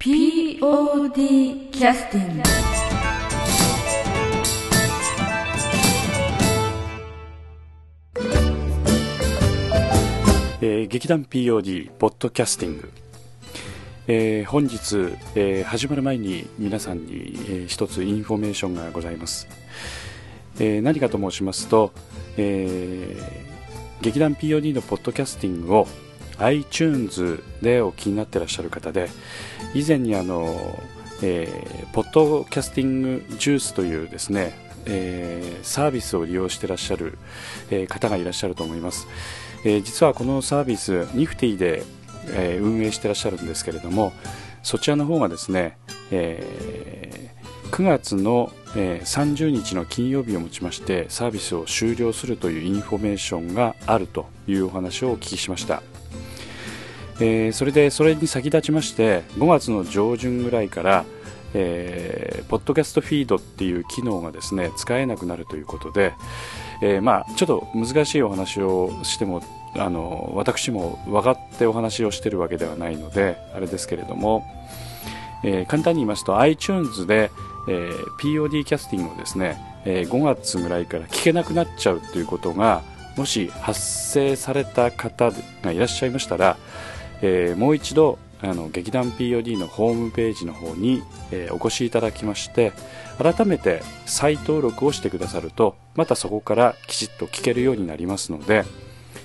ポッドキャスティングえー劇団 POD ポッドキャスティング、えー本日、えー始まる前に皆さんに、えー一つインフォメーションがございます、えー何かと申しますと、えー劇団 POD のポッドキャスティングを iTunes でお聞きになってらっしゃる方で以前にあの、えーポッドキャスティングジュースというですね、えーサービスを利用してらっしゃる、えー方がいらっしゃると思います、えー実はこのサービスニフティで、えー運営してらっしゃるんですけれどもそちらの方がですね、えー9月の、え30日の金曜日をもちましてサービスを終了するというインフォメーションがあるというお話をお聞きしました。えーそれでそれに先立ちまして5月の上旬ぐらいから、えーポッドキャストフィードっていう機能がですね使えなくなるということで、えーまあ、ちょっと難しいお話をしてもあの私も分かってお話をしてるわけではないのであれですけれども、えー簡単に言いますと iTunes で、えー POD キャスティングをですね、えー5月ぐらいから聞けなくなっちゃうということがもし発生された方がいらっしゃいましたら、えーもう一度あの劇団 POD のホームページの方に、えーお越しいただきまして改めて再登録をしてくださるとまたそこからきちっと聞けるようになりますので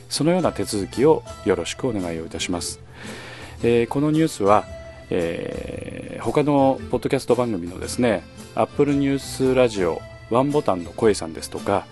そのような手続きをよろしくお願いをいたします、えーこのニュースは、えー他のポッドキャスト番組のですね Apple ニュースラジオワンボタンの声さんですとか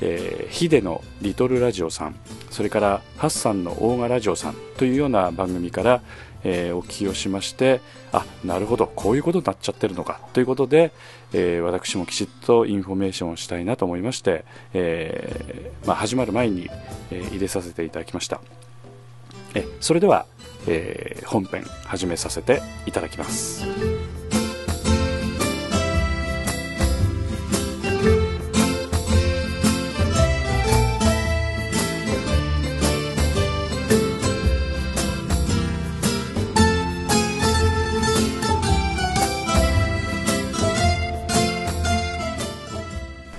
えーヒデのリトルラジオさんそれからハッサンのオーガラジオさんというような番組から、えーお聞きをしましてあなるほどこういうことになっちゃってるのかということで、えー私もきちっとインフォメーションをしたいなと思いまして、えーまあ、始まる前に、えー入れさせていただきました。えそれでは、えー本編始めさせていただきます。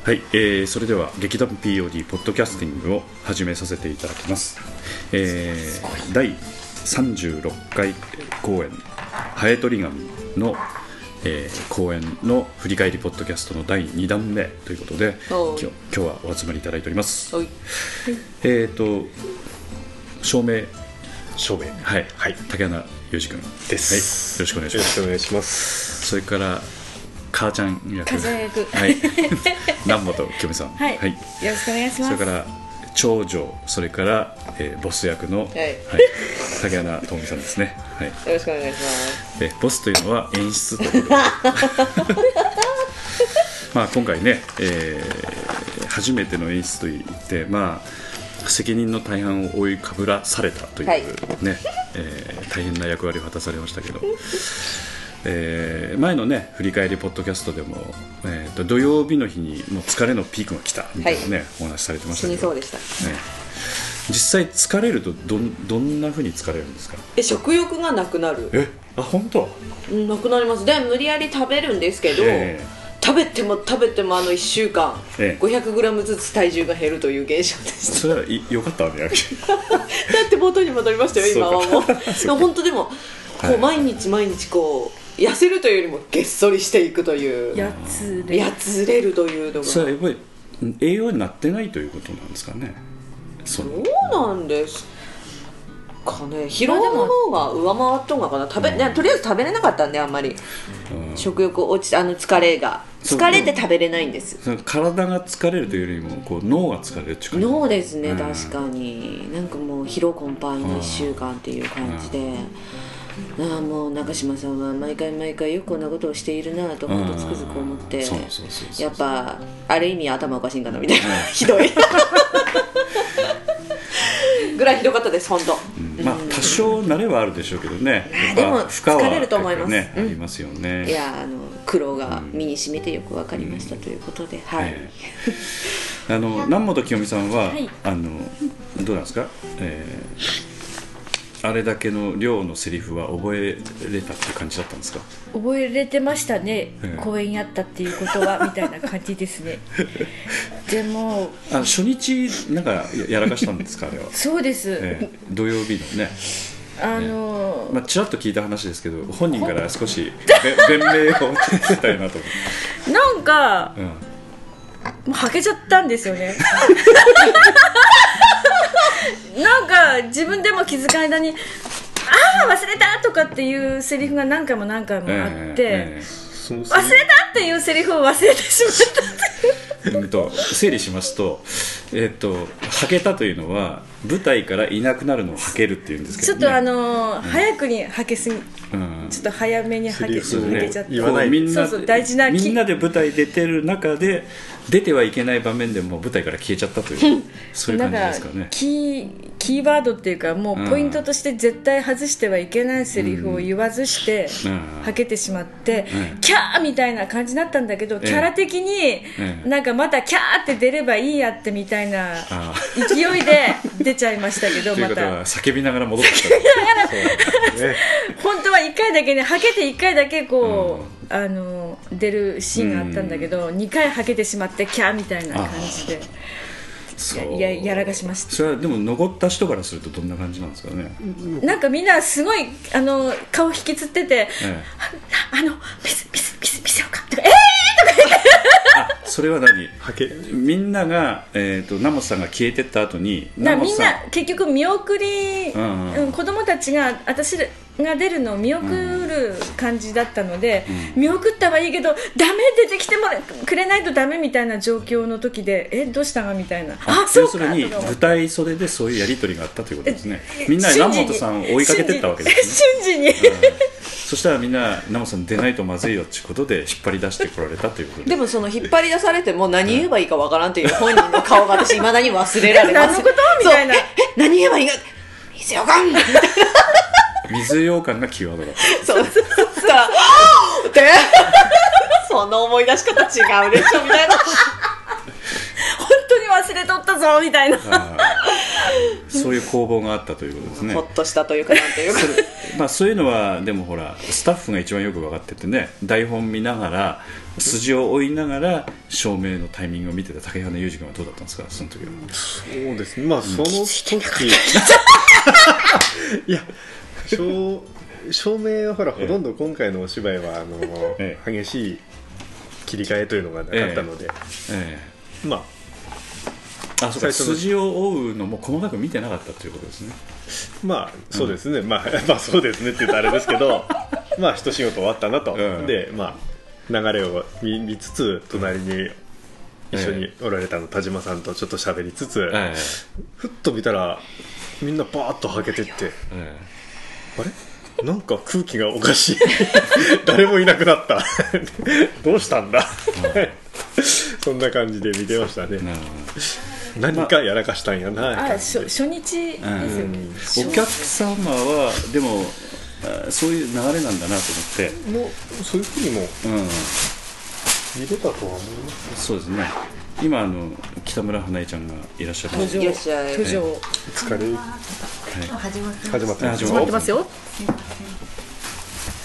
はい、えーそれでは劇団 POD ポッドキャスティングを始めさせていただきます、えー第36回公演「ハエトリガミの」えー公演の振り返りポッドキャストの第2弾目ということで今日今日はお集まりいただいております。おい。えっ、と照明。照明。はい、はい。竹穴裕二君。です。はい、よろしくお願いします。よろしくお願いします。それから母ちゃん役。はい。南本清美さん。はい、よろしくお願いします。それから長女それから、えーボス役の、い。竹穴智美さんですね、はい。よろしくお願いします。えボスというのは演出ということで。まあ今回ね、えー初めての演出といってまあ責任の大半を覆いかぶらされたという、はい。ね、えー大変な役割を果たされましたけど、えー前のね振り返りポッドキャストでも、えーと土曜日の日にもう疲れのピークが来たみたいなね、お話しされてまし死たけど。にそうでした。ね、実際疲れるとどんどんなふうに疲れるんですか？え食欲がなくなる。えあ本当？うんなくなります。で無理やり食べるんですけど、え食べても食べてもあの1週間、ええ。500g ずつ体重が減るという現象でしたそれはい良かったわね だって元に戻りましたよ 今はもう。本当でもこはい。う毎日毎日こう痩せるというよりもげっそりしていくという。やつでやつれるというのが。それはやっぱりうん栄養になってないということなんですかね。そうなんですかね。疲労の方が上回っとんがかな。食べ、ね、とりあえず食べれなかったんであんまり。うん。食欲落ちあの疲れが。疲れて食べれないんです。体が疲れるというよりもこう脳が疲れるっていうか脳ですね、うん。確かに。なんかもう疲労困憊の1週間っていう感じで、ああもう中島さんは毎回毎回よくこんなことをしているなと本当つくづく思ってやっぱある意味頭おかしいんかなみたいな。ひどい。ぐらいひどかったです本当、うん。まあ多少慣れはあるでしょうけどね。でも疲れると思います。ね、うん。ありますよね。いやあの苦労が身に染みてよく分かりましたということで、はい、ええあの南本清美さんは、はい。あのどうなんですか、えーあれだけの量のセリフは覚えれたって感じだったんですか？覚えれてましたね、ええ。公演やったっていうことはみたいな感じですね。でもあ初日なんかややらかしたんですか？あれは、そうです、ええ。土曜日のね。あのまあ、ちらっと聞いた話ですけど本人から少しべ 弁明を聞きたいなと思って、なんかうんもうはけちゃったんですよね。なんか自分でも気づかない間にああ忘れた！とかっていうセリフが何回も何回もあって、ええその忘れた！っていうセリフを忘れてしまったええうんと整理しますと,、えっとはけたというのは舞台からいなくなるのをはけるっていうんですけど、ね、ちょっとあのー早くにはけすぎうん。ちょっと早めにはけセリフを抜けちゃってみんなそうそう大事なみんなで舞台出てる中で出てはいけない場面でもう舞台から消えちゃったというそういう感じですかね。キーキーワードっていうかもうポイントとして絶対外してはいけないセリフを言わずして、うん。はけてしまって、うん。キャーみたいな感じになったんだけど、キャラ的に、ええなんかまたキャーって出ればいいやってみたいなあ勢いで 出ちゃいましたけどまた。叫びながら戻ってきたね。本当は1回だけねはけて1回だけこう、あの出るシーンがあったんだけど、2回はけてしまってキャーみたいな感じで。やややらかしました。それはでも残った人からするとどんな感じなんですかね、なんかみんなすごいあの顔引きつってて、えああの見せ見せ見せ見せよ。うかとかえあそれは何？はけ。みんなが、えー、とナモさんが消えてった後にみんナモさな結局見送り、うんうんうん。子供たちが私が出るのを見送る感じだったので、見送ったはいいけどダメ出てきてもくれないとダメみたいな状況の時でえどうしたがみたいな。あそうか。要するに舞台袖でそういうやり取りがあったということですね。みんな南本さんを追いかけてったわけですね。瞬時に。そしたらみんな南本さん出ないとまずいよっていうことで引っ張り出してこられたということで。でもその引っ張り出されても何言えばいいかわからんっていう本人の顔が私いまだに忘れられます。何のことみたいな。ええ何言えばいいか。水よかん 水羊羹がキーワードだ。ったそうそしたら「あーってその思い出し方違うでしょみたいな。本当に忘れとったぞみたいな。あーそういう攻防があったということですね。ほっとしたというかなんというか。まあ、そういうのはでもほらスタッフが一番よく分かっててね台本見ながら筋を追いながら照明のタイミングを見てた竹花裕二君はどうだったんですかその時は。そうですね。まあその時 いや照照 明はほらほとんど今回のお芝居はあの、え激しい切り替えというのがなかったので、えまあえ。あ。そうか最初の筋を追うのも細かく見てなかったということですね。まあそうですね、まあ まあそうですねって言うとあれですけど まあ一仕事終わったなと、うん。でまあ流れを見見つつ隣に一緒におられたの田島さんとちょっと喋りつつ、え。ふっと見たらみんなバーッとはけてって。ええあれ？なんか空気がおかしい。誰もいなくなった。どうしたんだ？そんな感じで見てましたね。何かやらかしたんやな。あ感じで初初日ですよね、ほどお客様はでもあそういう流れなんだなと思もうそういうふうにもって、うん、見れたとは思いますそうですね今あの北村花江ちゃんがいらっしゃる。登場いらっしゃい。登場お疲れ。始まって始まってます。あ始待ってますよ。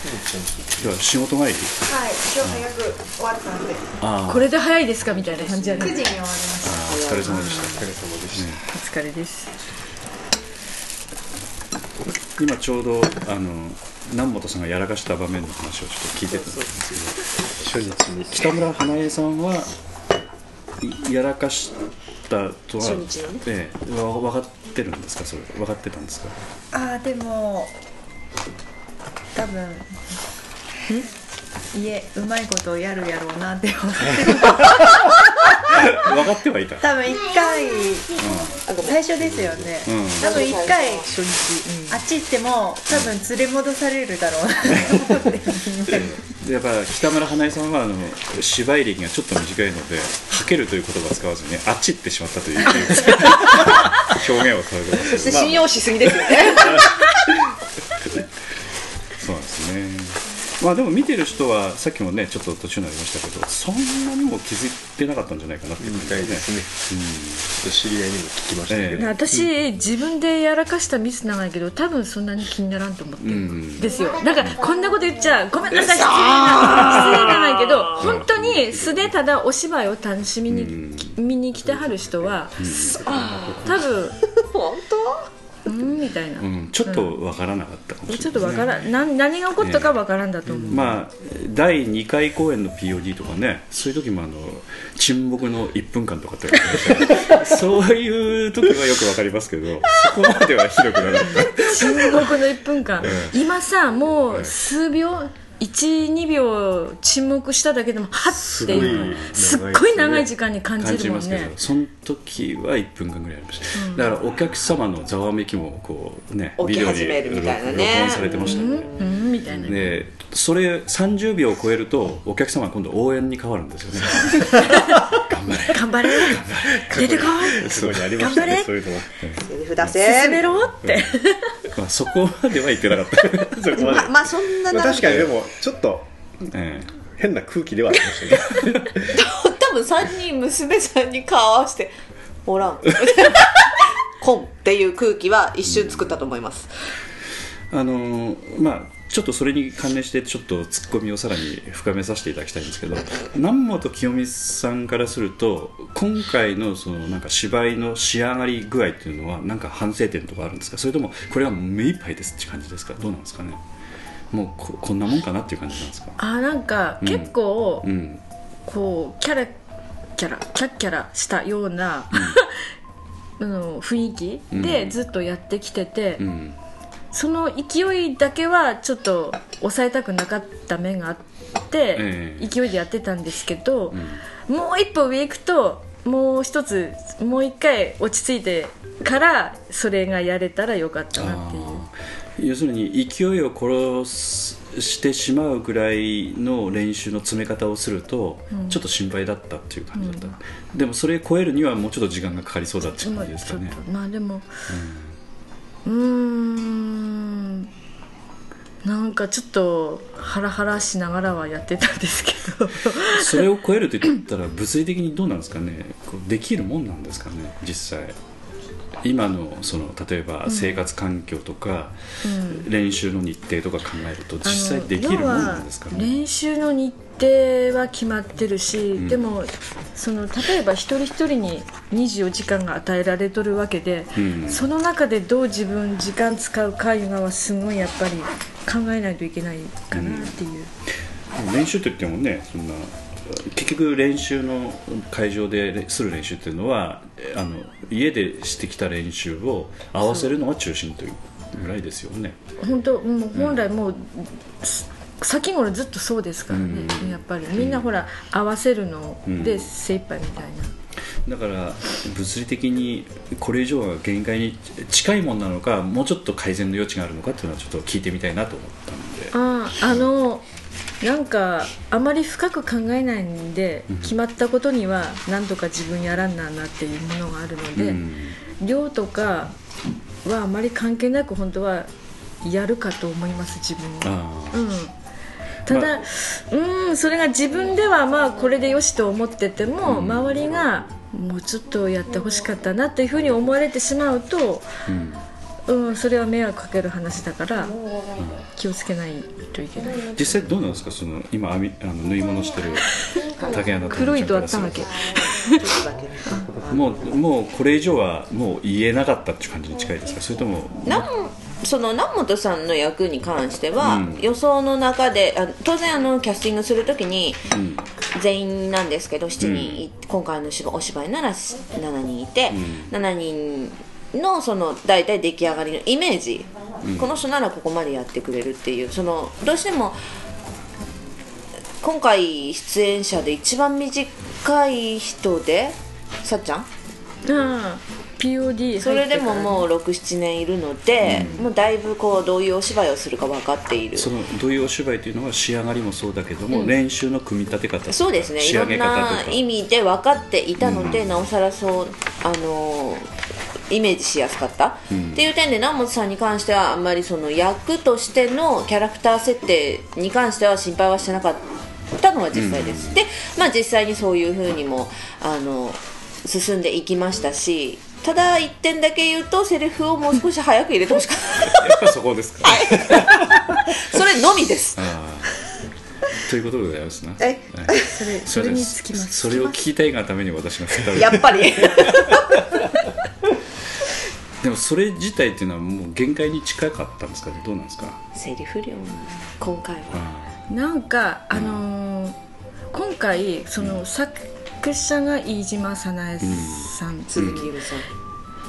今日は仕事帰りはい。今日早く終わったんで。あこれで早いですかみたいな感じじゃ9ない時に終わりましお疲れ様でしお疲れ様でした、お疲れです。た今ちょうどあの南本さんがやらかした場面の話をちょっと聞いてたんですけど。初日に北村花江さんはいやらかしたとはええわ分かってるんですかそれ。分かってたんですか？たあーでも多分家うまいことをやるやろうなって思って分かってはいた。多分一回最初ですよね、うん。多分一回初日、あっち行っても多分連れ戻されるだろうなと思って。でやっぱ北村花江さんはあの芝居歴がちょっと短いので「はける」という言葉を使わずに「あっち行ってしまった」という 表現をされてます。信用しすぎですよね そうなんですねまあでも見てる人はさっきもねちょっと途中になりましたけどそんなにも気づいてなかったんじゃないかなってみたいですね。ちょっと知り合いにも聞きましたけど、え私自分でやらかしたミス長いけど多分そんなに気にならんと思ってるんですよ。だからこんなこと言っちゃごめんなさい失礼な失礼なないけど本当に素でただお芝居を楽しみに見に来てはる人は多分本うんみたいな。うん、ちょっとわからなかったかもしれないちょっとわからんな何が起こったかわからんだと思う、まあ第2回公演の POD とかねそういう時もあの沈黙の1分間とかって そういう時はよくわかりますけどそこまではひどくなかった。沈黙の1分間、え今さもう数秒12秒沈黙しただけでもはっていうすっごい長い時間に感感じじるもんね。ますけどその時は1分間ぐらいありました、だからお客様のざわめきもこうね起き始めるみたいなね。録音されてましたね、うんみたいな、でそれ30秒を超えるとお客様は今度応援に変わるんですよね。頑張れ。出てこい。すごいありました頑張れ。ねそういうのは当セリフ出進せめろって、まあ、そこまでは言ってなかった。そこまで。ままあそんな確かにでもちょっとえ変な空気ではありましたね。多分3人娘さんに顔合わせておらん。コンっていう空気は一瞬作ったと思います、えあのーまあちょっとそれに関連してちょっとツッコミをさらに深めさせていただきたいんですけど南本清美さんからすると今回のそのなんか芝居の仕上がり具合っていうのはなんか反省点とかあるんですか？それともこれは目いっぱいですって感じですか？どうなんですかね？もうここんなもんかなっていう感じなんですか？あなんかうん。結構、うん。こうキャラキャラキャッキャラしたような、あの雰囲気でずっとやってきてて、うん。その勢いだけはちょっと抑えたくなかった面があって、ええ。勢いでやってたんですけど、もう一歩上行くともう一つもう一回落ち着いてからそれがやれたらよかったなっていう。要するに勢いを殺すしてしまうぐらいの練習の詰め方をすると、ちょっと心配だったっていう感じだった、でもそれを超えるにはもうちょっと時間がかかりそうだっていうまあ感じですかね。まあでもうーん。なんかちょっとハラハラしながらはやってたんですけど。それを超えると言ったら物理的にどうなんですかね。できるもんなんですかね実際今のその例えば生活環境とか、練習の日程とか考えると実際できるもんなんですかね？練習の日程は決まってるし、でもその例えば一人一人に24時間が与えられとるわけで、うん。その中でどう自分時間使うかいうのはすごいやっぱり考えないといけないかなっていう、練習といってもねそんな結局練習の会場でする練習っていうのはえあの家でしてきた練習を合わせるのが中心というぐらいですよね。本当もう本来もう、す先頃ずっとそうですからね、やっぱり。みんなほら合わせるので精一杯みたいな、だから物理的にこれ以上は限界に近いものなのかもうちょっと改善の余地があるのかっていうのはちょっと聞いてみたいなと思ったんで。あああのなんかあまり深く考えないんで、決まったことには何とか自分やらんなんなっていうものがあるので、うん。量とかはあまり関係なく本当はやるかと思います自分は。あうん。ただ、うんそれが自分ではまあこれでよしと思ってても、周りがもうちょっとやってほしかったなというふうに思われてしまうと、あ、うん、うん、それは迷惑かける話だから気をつけないといけない。実際どうなんですかその今編みあの縫い物してる 竹穴黒いとあったわけもうもうこれ以上はもう言えなかったっていう感じに近いですか？それともなんその南本さんの役に関しては、うん。予想の中であ当然あのキャスティングするときにうん。全員なんですけど7人い、今回の芝お芝居なら7人いて、7人のその大体出来上がりのイメージ、この人ならここまでやってくれるっていう。そのどうしても今回出演者で一番短い人でさっちゃん？ああ POD それでもうもう67年いるので、もうだいぶこうどういうお芝居をするか分かっている。そのどういうお芝居というのは仕上がりもそうだけども、練習の組み立て方とかそうですね。いろんな意味で分かっていたので、なおさらそうあのイメージしやすかった、っていう点で南本さんに関してはあんまりその役としてのキャラクター設定に関しては心配はしてなかったのは実際です、で、まあ、実際にそういうふうにもあの進んでいきましたしただ一点だけ言うとセリフをもう少し早く入れてほしかった。やっぱそこですか、それのみです。ということでございますな。えはい。それそそれにつきます。それを聞きたいがために私がやっぱりでもそれ自体っていうのはもう限界に近かったんですかね？どうなんですか？セリフ量今回は。あなんかあのー今回その作者が飯島早苗さん、鈴木由美さん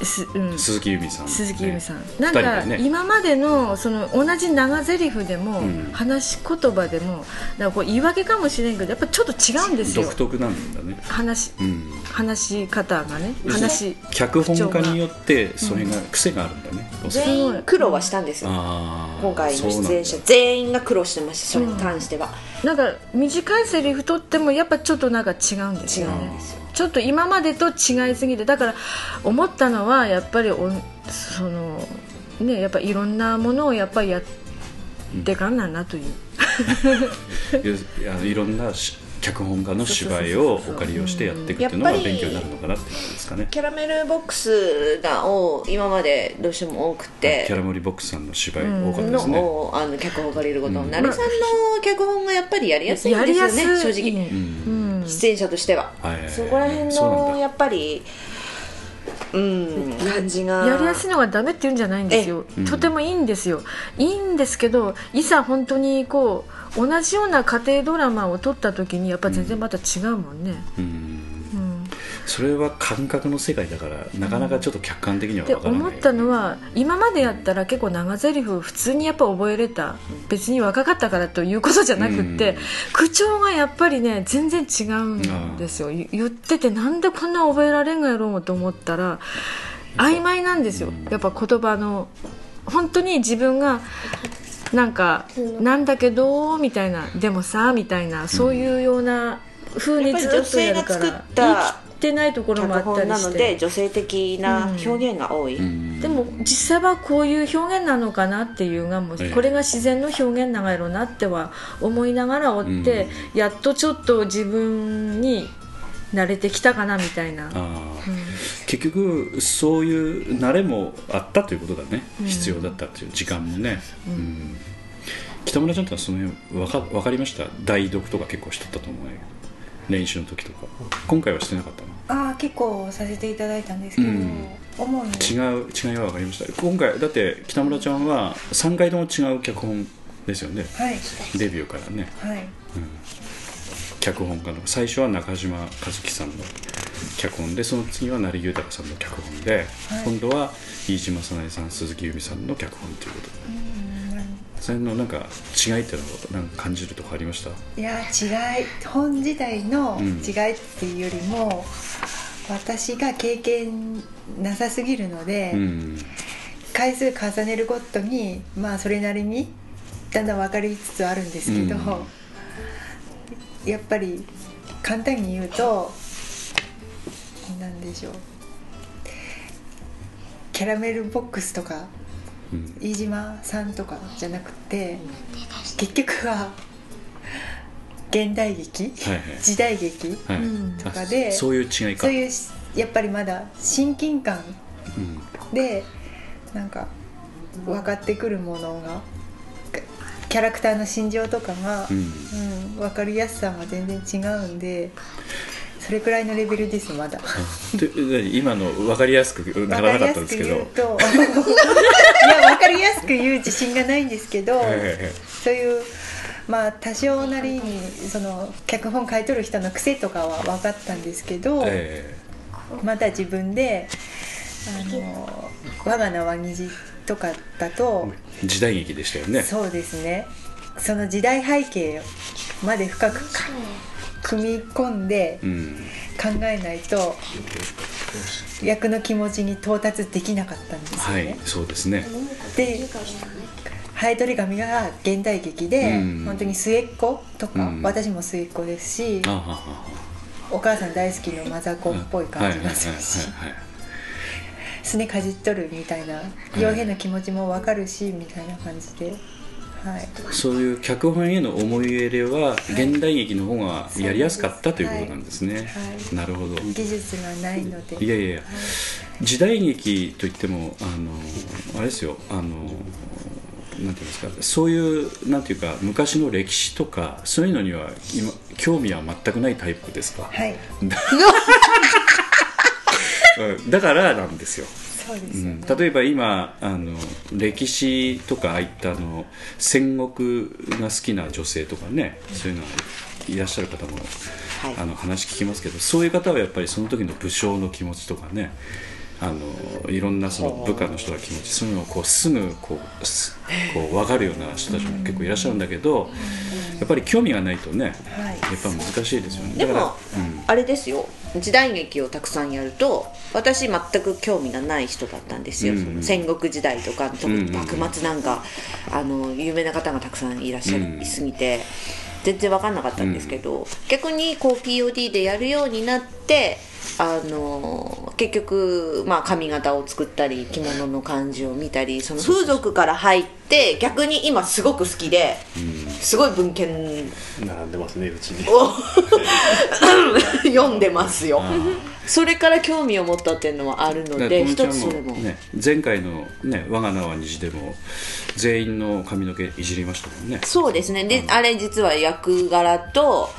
すうん。ー鈴木由美さん、鈴木由美さん、ね。なんか、ね今までのその同じ長台詞でも、うん。話し言葉でもなんかこう言い訳かもしれんけどやっぱちょっと違うんですよ。独特なんだね。話うん。話し方がね。話脚本家によってそれが癖があるんだね、おそらく全員苦労はしたんですよ。あー。今回の出演者全員が苦労してましたそれに関しては、なんか短いセリフとってもやっぱちょっとなんか違うんですよ違うんねですよちょっと今までと違いすぎてだから思ったのはやっぱりおそのねやっぱいろんなものをやっぱりやってかんなんなという、いやいろんなし脚本家の芝居をお借りをしてやっていくっていうのが勉強になるのかなっていうことですかね。キャラメルボックスがを今までどうしても多くてキャラモリボックスさんの芝居多かったですね、あの脚本を借りることになる、さんの脚本がやっぱりやりやすいんですよね正直、うんうん出演者としては、はいそこら辺のやっぱりうん感じが。やりやすいのがダメって言うんじゃないんですよ、えとてもいいんですよ。いいんですけどいざ本当にこう同じような家庭ドラマを撮った時にやっぱ全然また違うもんね、うんうんそれは感覚の世界だからなかなかちょっと客観的にはで分からない、思ったのは今までやったら結構長台詞普通にやっぱ覚えれた。別に若かったからということじゃなくって、うん。口調がやっぱりね全然違うんですよ。言言っててなんでこんな覚えられんがやろうと思ったら曖昧なんですよ。やっぱ言葉の本当に自分がなんかなんだけどみたいなでもさみたいなそういうような風にずっとやるから。やっぱり女性が作った生きてないところもあ脚ったりして。本なので女性的な表現が多い、うん。でも実際はこういう表現なのかなっていうがもうええ。これが自然の表現なんやろうなっては思いながら追って、やっとちょっと自分に慣れてきたかなみたいな、あー結局そういう慣れもあったということだね、必要だったっていう時間もね、うん。北村ちゃんとはその辺分か分かりました？代読とか結構しとったと思うよ練習の時とか。今回はしてなかったの？ああ結構させていただいたんですけど、うん。主に違う違いは分かりました。今回だって北村ちゃんは3回とも違う脚本ですよね。はい。デビューからね。はい。脚本家の。最初は中島和樹さんの脚本でその次は成井豊さんの脚本で、はい。今度は飯島早苗さん鈴木由美さんの脚本ということでそれのなんか違いっていうのをなんか感じるとこありました？いや違い本自体のうん違いっていうよりも、私が経験なさすぎるので、うん。回数重ねるごとにまあそれなりにだんだん分かりつつあるんですけど、やっぱり簡単に言うとなんでしょう。キャラメルボックスとかうん飯島さんとかじゃなくて結局は現代劇、はいはい。時代劇、はいうんとかであそういう違いか。そういうやっぱりまだ親近感うん。でなんか分かってくるものがキャラクターの心情とかが、うん。うん分かりやすさが全然違うんでそれくらいのレベルですまだ。今の分かりやすくならなかったんですけど。分かりやすく言うと いや分かりやすく言う自信がないんですけど、そういうまあ多少なりにその脚本書いとる人の癖とかは分かったんですけど、えまた自分であの我が名は虹とかだと、え時代劇でしたよね。そうですね。その時代背景まで深くか組み込んでうん考えないと役の気持ちに到達できなかったんですよはね、いそうですね。でハエトリガミが現代劇で、うん。本当に末っ子とか、うん。私も末っ子ですしお母さん大好きのマザコンっぽい感じがするしすねかじっとるみたいな傭兵の気持ちも分かるしみたいな感じで、はい、そういう脚本への思い入れは現代劇の方がやりやすかったということなんですね、はい。なるほど。技術がないので。いやいや時代劇といってもあのあれですよ。あのなんていうんですか。そういうなんていうか昔の歴史とかそういうのには今興味は全くないタイプですか、はい。うん。だからなんですよそうですよね、うん、例えば今あの歴史とかああいったあの戦国が好きな女性とかねそういうのがいらっしゃる方も、はい。あの話聞きますけどそういう方はやっぱりその時の武将の気持ちとかねあのいろんなその部下の人の気持ちそういうのをこうすぐこうすこう分かるような人たちも結構いらっしゃるんだけどやっぱり興味がないとねはい。やっぱ難しいですよね。でもうん。あれですよ。時代劇をたくさんやると私全く興味がない人だったんですよ、うん。うん戦国時代とか特に幕末なんか、あの有名な方がたくさんいらっしゃうんりすぎて、全然分かんなかったんですけど、逆にこう POD でやるようになってあの結局、まあ、髪型を作ったり着物の感じを見たりその風俗から入って逆に今すごく好きで、すごい文献並んでますねうちに。を 読んでますよ。それから興味を持ったっていうのはあるので一つそれも、ね、前回の、ね「我が名は虹」でも全員の髪の毛いじりましたもんね。そうですね。で、あれ実は役柄と、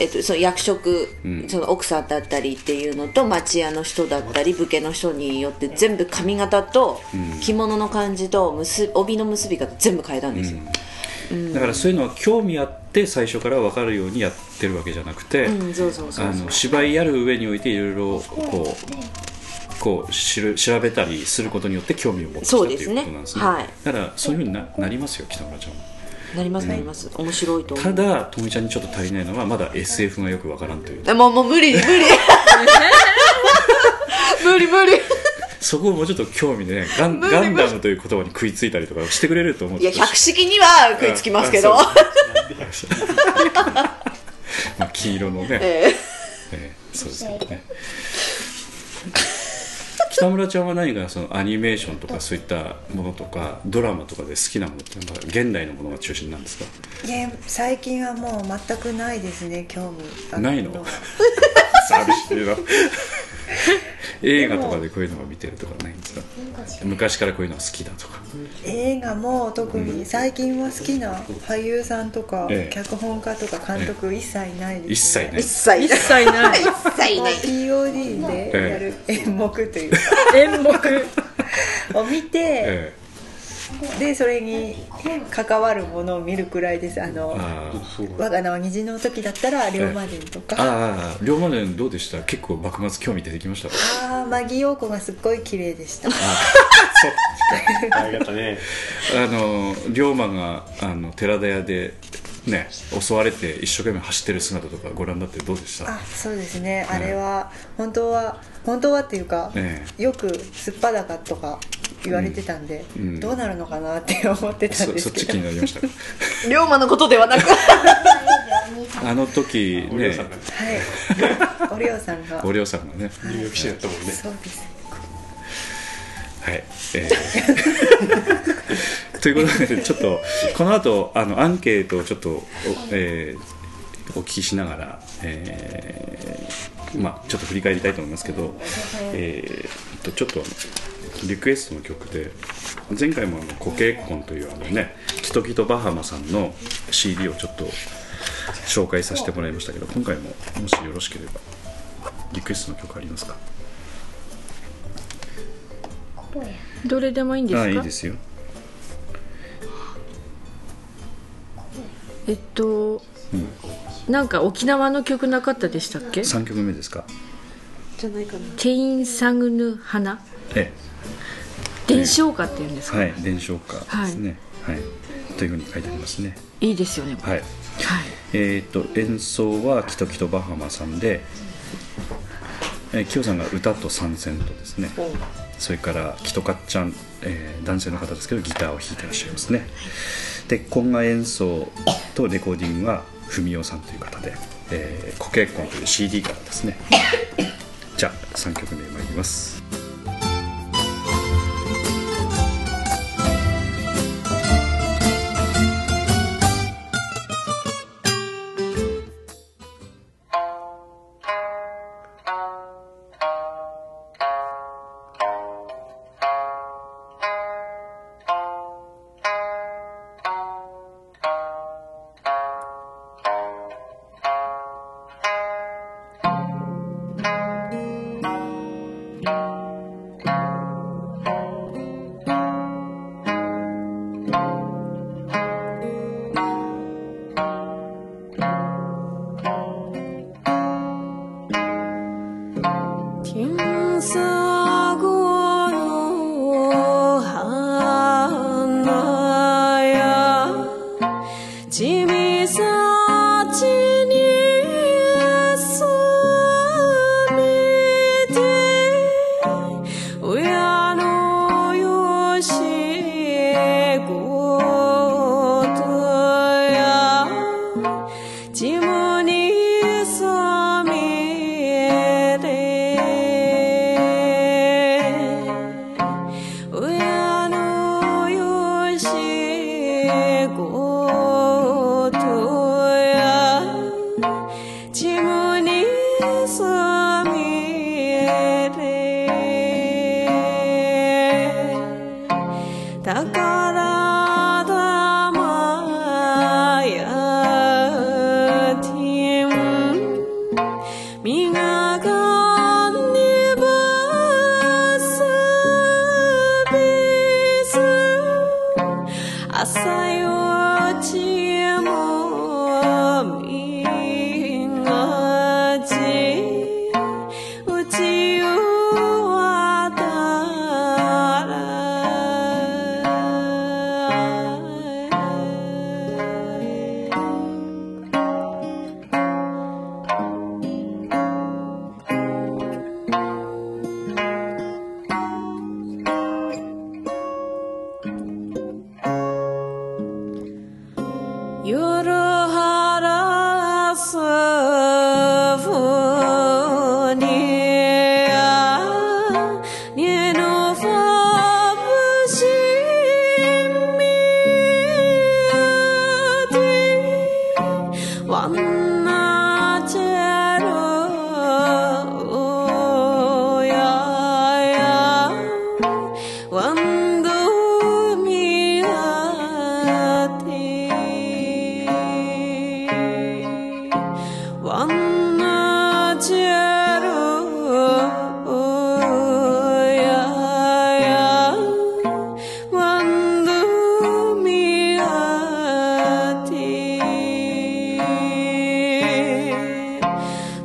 えっと、その役職、ん。その奥さんだったりっていうのと町屋の人だったり武家の人によって全部髪型と着物の感じと結帯の結び方全部変えたんですよ、だからそういうのは興味あって最初から分かるようにやってるわけじゃなくて、芝居やる上においていろいろこうこう知る調べたりすることによって興味を持ってきたということなんですね。そうですね。はい。だからそういうふうにななりますよ北村ちゃんはなりますなります。面白いとただとみちゃんにちょっと足りないのはまだ SF がよく分からんという。あもうもう無理無理。無理 無理。そこをもうちょっと興味でねガンガンダムという言葉に食いついたりとかしてくれると思っていや百式には食いつきますけど。あ まあ黄色のね、ええ。ーそうですよね北村ちゃんは何かそのアニメーションとかそういったものとかドラマとかで好きなものってのは現代のものが中心なんですか？いや最近はもう全くないですね興味。あないの？寂しいな。映画とかでこういうのを見てるとかないんですか？昔。からこういうのが好きだとか。映画も特に最近は好きな俳優さんとか、ええ。脚本家とか監督一切ないです、一切ない。一切一切ない。一切ない。POD でやる演目というか、演目。を見て、えでそれに関わるものを見るくらいです。あの我が名は虹の時だったら龍馬伝とあか、ああ龍馬伝どうでした？結構幕末興味出てきました？ああマギ陽子がすっごい綺麗でした。あ りがとね。あの龍馬があの寺田屋でね襲われて一生懸命走ってる姿とかご覧になってどうでした？あそうですね。あれは本当は本当はっていうか、えよくすっぱだかとか言われてたんで、うん。うん。どうなるのかなって思ってたんそそっち気ですけどになりました。か 龍馬のことではなく。あの時ね。お嬢さんがはい。おりょうさんが。おりょうさんがね。ニューヨーク市だったもんね。そうです。はい、えー ということでちょっとこの後あのアンケートをちょっとお,、えーお聞きしながら、えーまあ、ちょっと振り返りたいと思いますけど、えーとちょっとリクエストの曲で前回もあの「コケッコン」というあのねキトキトバハマさんの CD をちょっと紹介させてもらいましたけど今回ももしよろしければリクエストの曲ありますか？どれでもいいんですか？あいいですよえっと、なんか沖縄の曲なかったでしたっけ？3曲目ですか？じゃないかな。ケインサグヌ花え伝承歌っていうんですか、えはい伝承歌ですね。はい、というふうに書いてありますね。いいですよね。これはい。えー、と演奏はキトキトバハマさんで、えー、キヨさんが歌と参戦とですね。それからキトカッちゃん、えー男性の方ですけどギターを弾いてらっしゃいますね。でコンガ演奏とレコーディングは文雄さんという方で「えー、コケッコン」という CD からですね。じゃあ3曲目参ります「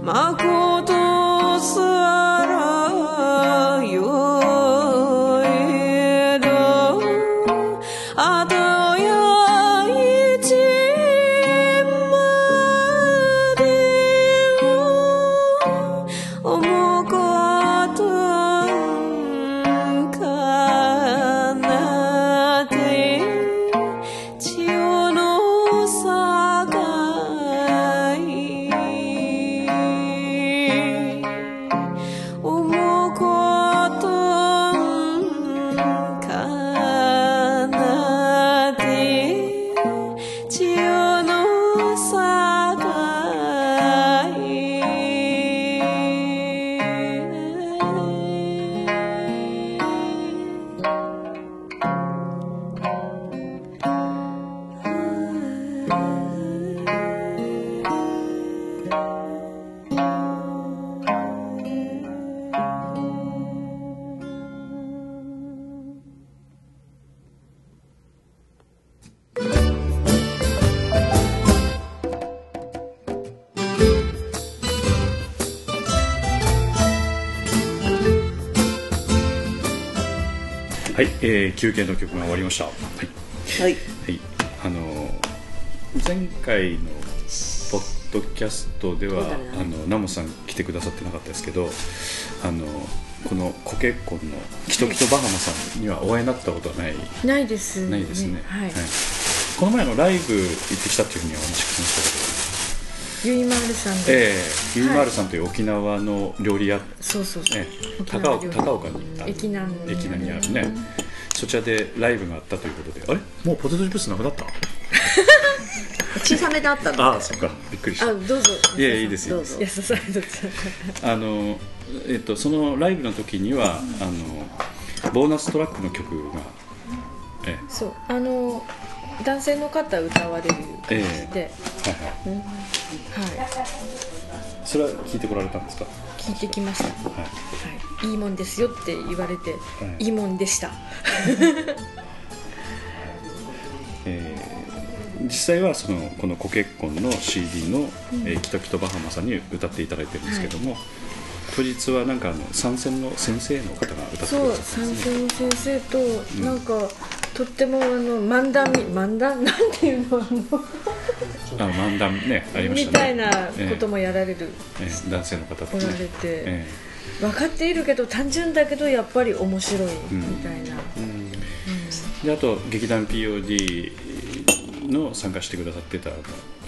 まこ休憩の曲が終わりました。はい。はい。はい、あの前回のポッドキャストではあのナモさん来てくださってなかったですけどあのこのコケッコンのキトキトバハマさんにはお会いになったことはない、ないですないですね、はい、この前のライブ行ってきたっていうふうにはお話聞きましたゆいまるさんええ。ゆい。まるさんという沖縄の料理屋、そうそうそう、高岡に駅南にあるね、そちらでライブがあったということで。あれ？もうポテトチップスなくなった？小さめであったの。ああそっか。びっくりした。あどうぞ。いやいいですよ。どうぞ。あの、えっと、そのライブの時にはあのボーナストラックの曲が、えそう。あの男性の方歌われる感じで、えはいはい、はい。それは聞いてこられたんですか、聞いてきました、はい。はい、いいもんですよって言われて、い。いいもんでした。えー実際はそのこの「コケッコン」の CD の「えー、キトキトバハマ」さんに歌っていただいてるんですけども、当日はなんかあの参戦の先生の方が歌ってくださそうったんですね。三千先生となんか、とってもあの漫談み漫談？なんていうのあの？あの漫談ねありましみたね。たいなこともやられる、えー男性の方おられて、え分かっているけど単純だけどやっぱり面白いみたいな、ーであと劇団 POD の参加してくださってた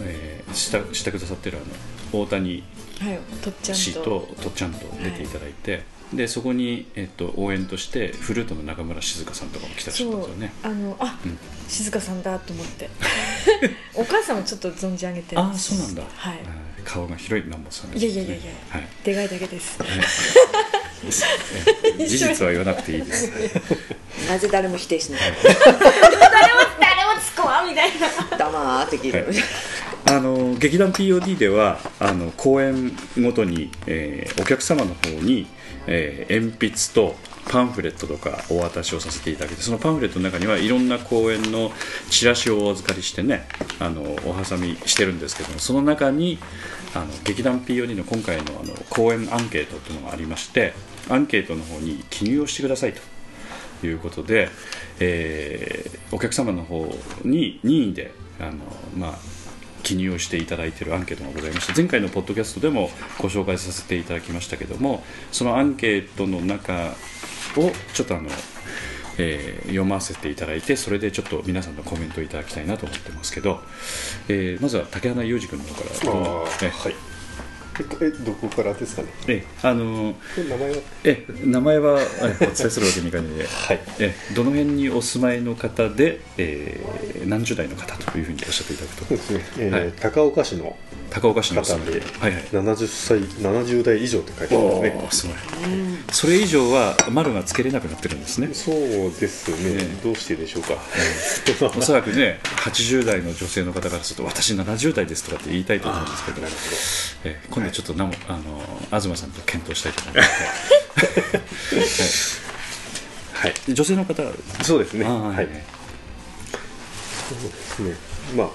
えーしたしてくださってるあの大谷はいとっちゃん氏とととっちゃんと出ていただいて、でそこに、えっと応援としてフルートの中村静香さんとかも来たりしですよねあのあ、うん。静香さんだと思って。お母さんもちょっと存じ上げてあそうなんだ、はい。うん顔が広い南本さんですいやいやいやいやはい。でかいだけです。え事実は言わなくていいです。なぜ誰も否定しない。誰も誰も突っ込まんみたいな。黙って聞いてる、はい。あの劇団 POD ではあの公演ごとに、えーお客様の方に、えー鉛筆とパンフレットとかお渡しをさせていただいてそのパンフレットの中にはいろんな公演のチラシをお預かりしてねあのお挟みしてるんですけどもその中にあの劇団 POD の今回のあの公演アンケートというのがありましてアンケートの方に記入をしてくださいと。いうことで、えーお客様の方に任意であの、まあ、記入をしていただいているアンケートがございまして前回のポッドキャストでもご紹介させていただきましたけどもそのアンケートの中をちょっとあの、えー読ませていただいてそれでちょっと皆さんのコメントをいただきたいなと思ってますけど、えーまずは竹花裕二君の方からどう？ぞえ。はい えどこからですかね？えあの名前は？え名前はえお伝えするわけにいかないので。はい。えどの辺にお住まいの方で、えー何十代の方というふうにおっしゃっていただくと。そうですね、えーはい。高岡市の高岡市のお住まいで。方はいはい。70歳70代以上って書いてありますね。すそれ以上は丸がつけれなくなってるんですね。そうですね、ええ。どうしてでしょうか、おそらくね80代の女性の方からすると私70代ですとかって言いたいと思うんですけど。えー今度ちょっとなもあの東さんと検討したいと思います、はい。はい、女性の方そうですね。はい。そうですね。まあ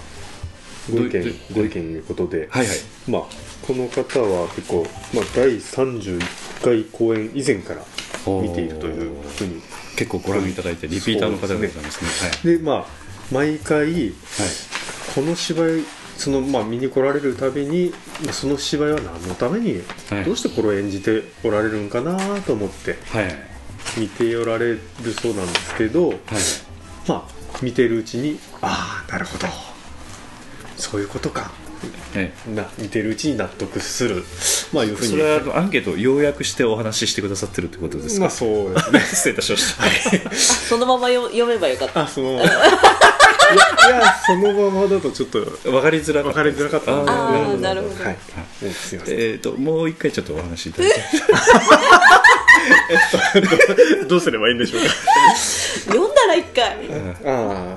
ご意見ご意見いうことで、はいはい。まあこの方は結構、まあ、第31回公演以前から見ているというふうに。結構ご覧いただいてリピーターの方でござい。ますねでまあ毎回はい、はい。この芝居そのまあ見に来られるたびにまあその芝居は何のために、はい。どうしてこれを演じておられるんかなと思ってはい。はい見ておられるそうなんですけど、はい。まあ見てるうちにああなるほど。そういうことか。えな見てるうちに納得する。まあいうふうに。それはあのアンケートを要約してお話ししてくださってるってことですか、まあそうですね。失礼いたしました、そのままよ読めばよかった。あそのいや いやそのままだとちょっと分かりづらかった。分かりづらかったあーあーなるほど。はい。もうすい。ませんえー、ともう一回ちょっとお話しいただい。てどうすればいいんでしょうか？読んだら一回。ああ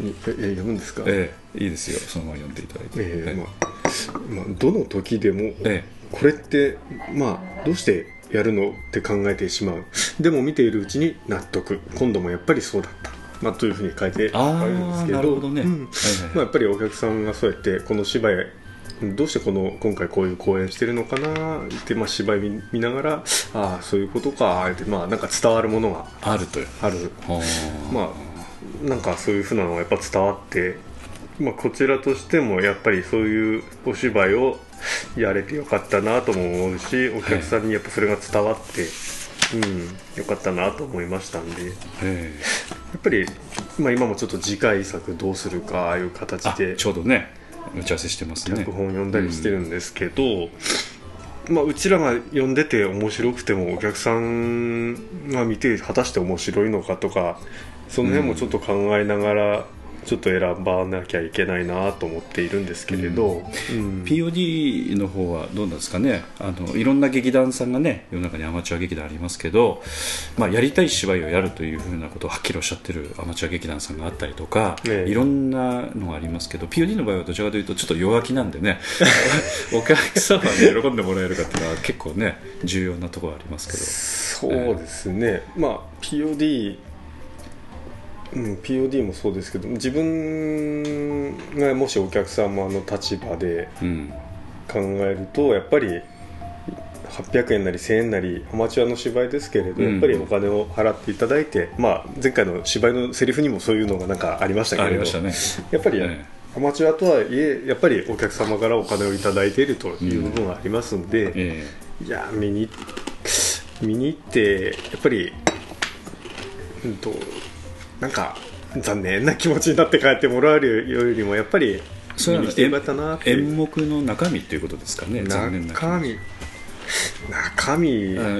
ええ読むんですか？ええいいですよ。そのまま読んでいただいて、はい。ええまあまあ、どの時でも、え。これってまあどうしてやるのって考えてしまうでも見ているうちに納得。今度もやっぱりそうだった、まあ、というふうに書いてあるんですけど。やっぱりお客さんがそうやってこの芝居どうしてこの今回こういう公演してるのかなって、まあ、芝居見見ながらああそういうことかって、まあ、なんか伝わるものがあるとある。はあまあなんかそういうふうなのがやっぱ伝わって、まあ、こちらとしてもやっぱりそういうお芝居をやれてよかったなとも思うしお客さんにやっぱそれが伝わって、うんよかったなと思いましたんで。やえ。っぱり、まあ、今もちょっと次回作どうするかああいう形でちょうどね打ち合わせしてますね。脚本読んだりしてるんですけど、まあ、うちらが読んでて面白くてもお客さんが見て果たして面白いのかとかその辺もちょっと考えながらちょっと選ばなきゃいけないなと思っているんですけれど、うん。POD の方はどうなんですかね。あのいろんな劇団さんがね世の中にアマチュア劇団ありますけど、まあ、やりたい芝居をやるというふうなことをはっきりおっしゃってるアマチュア劇団さんがあったりとか、ええ。いろんなのがありますけど POD の場合はどちらかというとちょっと弱気なんでね。お客様に喜んでもらえるかっていうのは結構ね重要なところありますそうですね、まあ POD うん、POD もそうですけど自分がもしお客様の立場で考えるとやっぱり800円なり1000円なりアマチュアの芝居ですけれど、うん。やっぱりお金を払っていただいて、まあ、前回の芝居のセリフにもそういうのがなんかありましたけれどね。やっぱり、えアマチュアとはいえやっぱりお客様からお金をいただいているという部分がありますので、えいや見に見に行ってやっぱり、うんとなんか残念な気持ちになって帰ってもらえるよりもやっぱり見に来てよかったなっていう。演目の中身ということですかね残念な中身。中身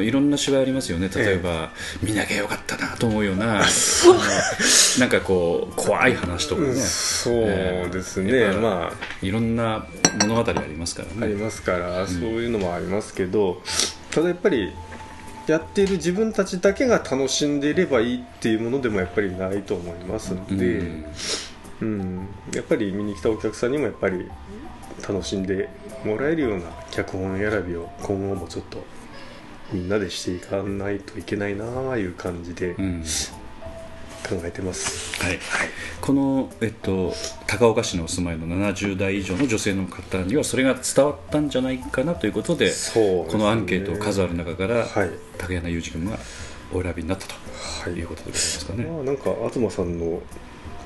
いろんな芝居ありますよね。例えば、見なきゃよかったなと思うような なんかこう怖い話とかね、うんそうですね、えーまいろんな物語ありますからあありねますから、そういうのもありますけどただやっぱりやっている自分たちだけが楽しんでいればいいっていうものでもやっぱりないと思いますので、うん。うん、やっぱり見に来たお客さんにもやっぱり楽しんでもらえるような脚本選びを今後もちょっとみんなでしていかないといけないなあいう感じでうん考えてます、はい、この、えっと、高岡市にお住まいの70代以上の女性の方にはそれが伝わったんじゃないかなということでね。このアンケート数ある中から、はい。竹柳裕二君がお選びになったとはい。いうことでございますかね。まあ、なんか東さんの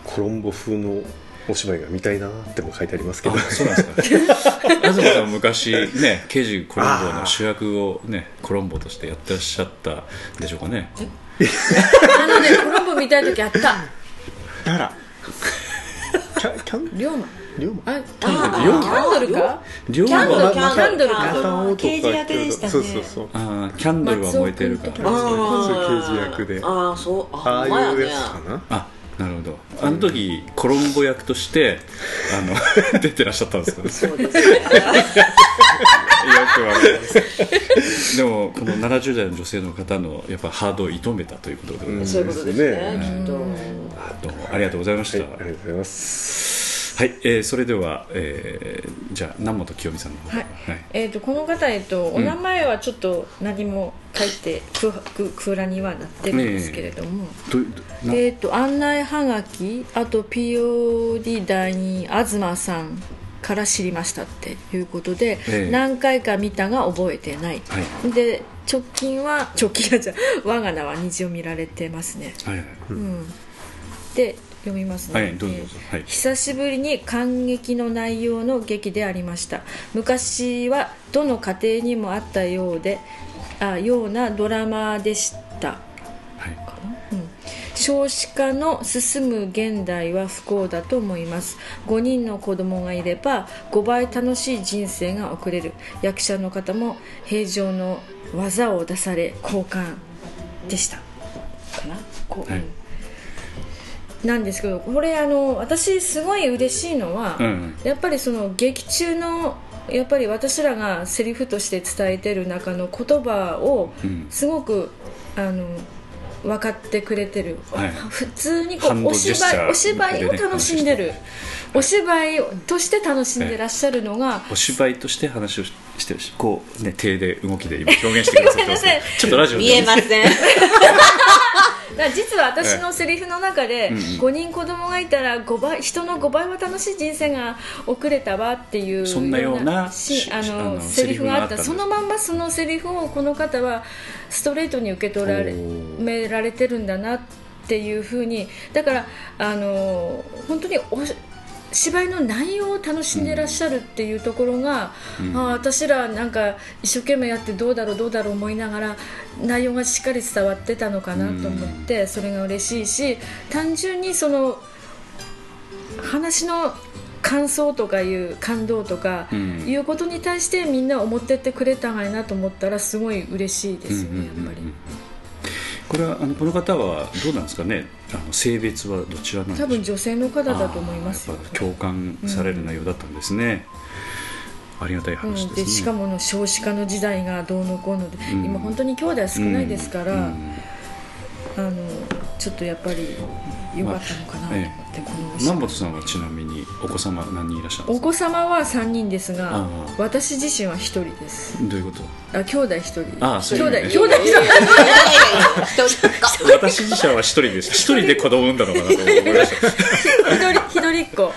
コロンボ風のお芝居が見たいなっても書いてありますけど。あそうなんですか。東さん昔ね刑事コロンボの主役をねコロンボとしてやってらっしゃったでしょうかねあのねコロンボ見たい時あった。あらキャキャン龍馬。龍馬？あキャンドルか？両キャンドル方キャンドルキャンドルか？あの刑事役でしたねそう。そうそうあーキャンドルは燃えてるから。松尾君とそう刑事役でああそうああいうやつかな。あなるほど。あの時コロンボ役としてあの 出てらっしゃったんですか？ねそうです。ねよくわかります。でもこの70代の女性の方のやっぱハードを射止めたということでございます、そういうことですねですきっと。どうも。ありがとうございました、はい、ありがとうございますはい、えーそれでは、えーじゃあ南本清美さんの方はい。はい。えー、とこの方、えっと、お名前はちょっと何も書いて空空空欄にはなってるんですけれども、どどな？えー、と案内はがきあと POD 第2東さんから知りましたっていうことで、ええ。何回か見たが覚えてない、はい。で直近は直近はじゃあ我が名は虹を見られてますね、はいはい。うん、で読みますね、はいどうぞはい。久しぶりに感激の内容の劇でありました。昔はどの家庭にもあったようであようなドラマでした。はい。うん。少子化の進む現代は不幸だと思います。5人の子供がいれば5倍楽しい人生が送れる。役者の方も平常の技を出され好感でした。かな？こう、はいなんですけどこれあの私すごい嬉しいのは、うんやっぱりその劇中のやっぱり私らがセリフとして伝えてる中の言葉をうん。すごく、あの分かってくれてる、はい。普通にこうお芝居お芝居を楽しんでる。お芝居として楽しんでらっしゃるのが、お芝居として話をししてるしこうね手で動きで今表現してくださってます、ね、ちょっとラジオで。見えませんだ実は私のセリフの中で、うんうん。5人子供がいたら5倍人の5倍は楽しい人生が送れたわっていうそんなようなしあののセリフがあったそのまんまそのセリフをこの方はストレートに受け取られめられてるんだなっていうふうにだからあの本当にお芝居の内容を楽しんでらっしゃるっていうところが、うん。ああ私らなんか一生懸命やってどうだろうどうだろう思いながら内容がしっかり伝わってたのかなと思って、それが嬉しいし単純にその話の感想とかいう感動とかうん。いうことに対してみんな思ってってくれたがいなと思ったらすごい嬉しいですよね、やっぱり。これはあのこの方はどうなんですかね？あの性別はどちらなん多分女性の方だと思います共感される内容だったんですね、ありがたい話うん、ですね、でしかもの少子化の時代がどうのこうので、うん。今本当に兄弟少ないですから、うん。あのちょっとやっぱり良かったのかなと思って、このお芝居南本さんはちなみにお子様何人いらっしゃるんですか？お子様は3人ですがああ。私自身は1人です。どういうこと？あ兄弟1人。ああそういう兄弟兄弟1人。私自身は一人です。一人で子供産んだのかなと思いました。一人一人っ子。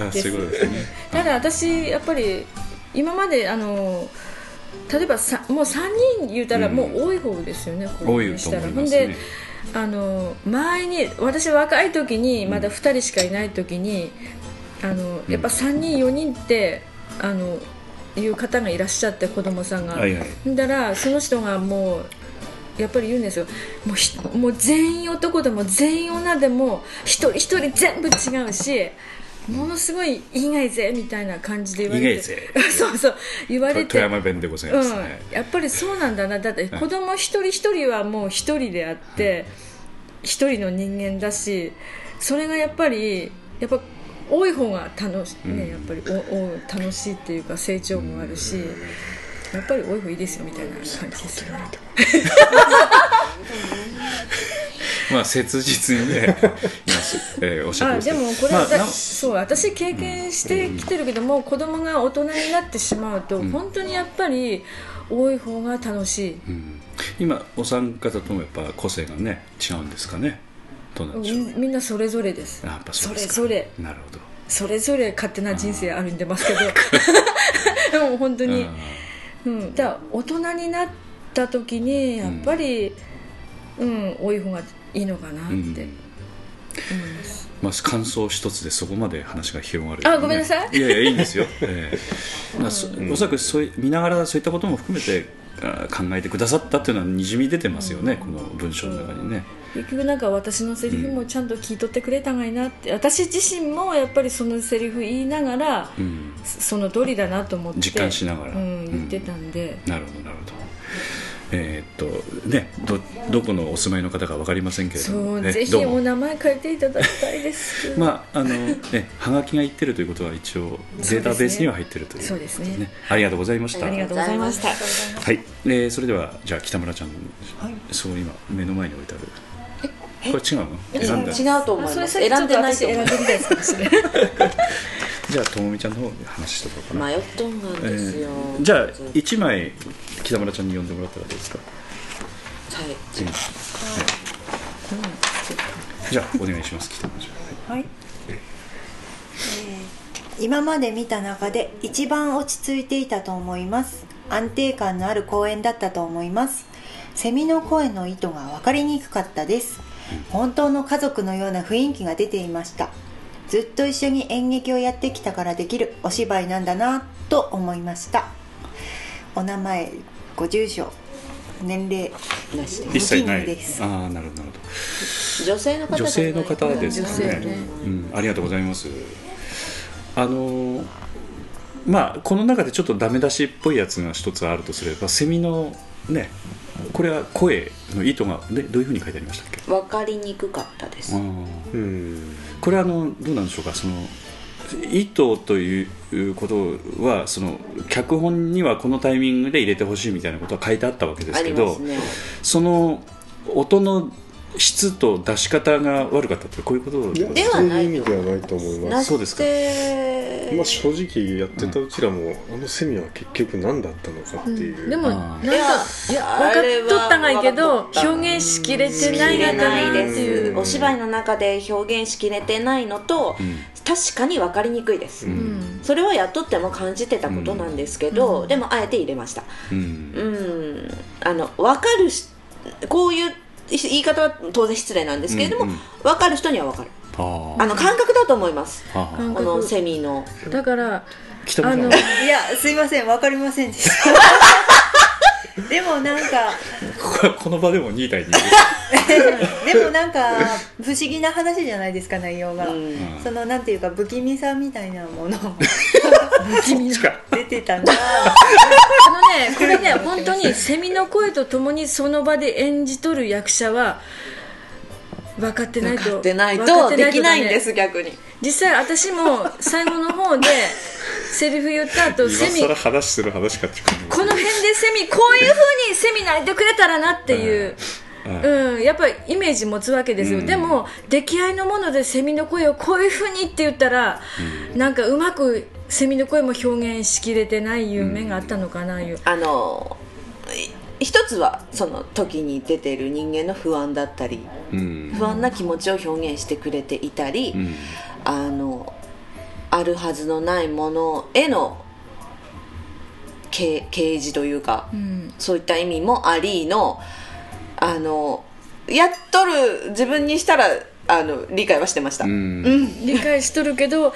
あそういうことですね。ただ私やっぱり今まであの例えばさもう3人言うたらうん。もう多い方ですよね、こう多いと思いほんますね。であの前に私若い時にまだ2人しかいない時に、あのやっぱ3人4人ってあのいう方がいらっしゃって子供さんが、はいはい。だからその人がもうやっぱり言うんですよ。もうひもう全員男でも全員女でも一人一人全部違うしものすごい意外ぜみたいな感じで言われて。そうそう。言われて。富山弁でございます。ね、うん、やっぱりそうなんだな。だって子供一人一人はもう一人であって一人の人間だしそれがやっぱりやっぱ多い方が楽し,、ね、やっぱりおお楽しいっていうか成長もあるし、やっぱり多い方いいですよみたいな感じですよね まあ切実にね えーおっしゃってあますでもこれ、まあそう私経験してきてるけども、子供が大人になってしまうと、本当にやっぱり多い方が楽しい、うん。今お三方ともやっぱ個性がね違うんですかね。どうなんでしょう。みみんなそれぞれです。あやっぱそれぞれ。なるほど。それぞれ勝手な人生歩んでますけど。でも本当に、うん、だ大人になった時にやっぱり、うん多い方がいいのかなってうん。思います、まあ、感想一つでそこまで話が広がる、あごめんなさい。いやいやいいんですよ、ええ。まあそおそらくそうい見ながらそういったことも含めてあ考えてくださったっていうのはにじみ出てますよね、この文章の中にね、結局なんか私のセリフもちゃんと聞い取ってくれたがいなって。私自身もやっぱりそのセリフ言いながら、うん、その通りだなと思って。実感しながら。うん、言ってたんで、なるほどなるほどえーっとねどどこのお住まいの方か分かりませんけれどそも、ね、うぜひお名前書いていただきたいです。まああのねはがきが言ってるということは一応データベースには入ってるというそうですね。ありがとうございました。ありがとうございました。はい、えーそれではじゃあ北村ちゃん、そう今目の前に置いてある。これ違うの？選んだ。違うと思いあそれます選んでない私選んと思いまでみたいです じゃあともみちゃんの方で話しとこうかな、す迷っとんがんですよ、えーじゃあ1枚北村ちゃんに読んでもらったらどうですか、はい。うんじゃあお願いします。北村ちゃん、はい。はい、えー今まで見た中で一番落ち着いていたと思います。安定感のある公演だったと思います。セミの声の意図が分かりにくかったです。本当の家族のような雰囲気が出ていましたずっと一緒に演劇をやってきたからできるお芝居なんだなと思いました。お名前ご住所年齢なしで一切ない。ですああなるほどなるほ女性の方ど女性の方ですかねね。うん、ありがとうございます。あのーまあこの中でちょっとダメ出しっぽいやつが一つあるとすればセミのねこれは声の意図がでどういうふうに書いてありましたっけ？分かりにくかったです。うんこれはあのどうなんでしょうか？その意図ということはその脚本にはこのタイミングで入れてほしいみたいなことは書いてあったわけですあけど、ね。その音の質と出し方が悪かったってこういうことではないそういう意味ではないと思います。そうですかでまあ正直やってたうちらも、あのセミは結局何だったのかっていう、でもあなんか分かっとったがいいけど表現しきれてないないでっていう。すお芝居の中で表現しきれてないのと、確かに分かりにくいです、うん。それはやっとっても感じてたことなんですけど、うん。でもあえて入れました。うん。うん。あの分かるしこういう言い方は当然失礼なんですけれども、うんうん。分かる人には分かるああの感覚だと思います。このセミの。だからあのはいやすいません分かりませんでした。でもなんかここの場でも2対2です。でもなんか不思議な話じゃないですか内容が、うん。そのなんていうか不気味さみたいなもの。こっちか出てたな。あのねこれね本当にセミの声とともにその場で演じとる役者は分かってないと。分かってないとできないんです逆に。実際私も最後の方でセリフ言った後今セミ更話する話かっていう感じこの辺でセミこういう風にセミ鳴いてくれたらなっていう、うん、やっぱりイメージ持つわけですよ、うん。でも出来合いのものでセミの声をこういう風にって言ったら、なんかうまくセミの声も表現しきれてないいう面があったのかないう、あのい一つはその時に出てる人間の不安だったりうん。不安な気持ちを表現してくれていたり、うん。あのあるはずのないものへのけ啓示というか、うん。そういった意味もありのあのやっとる自分にしたらあの理解はしてました、ううんん。理解しとるけど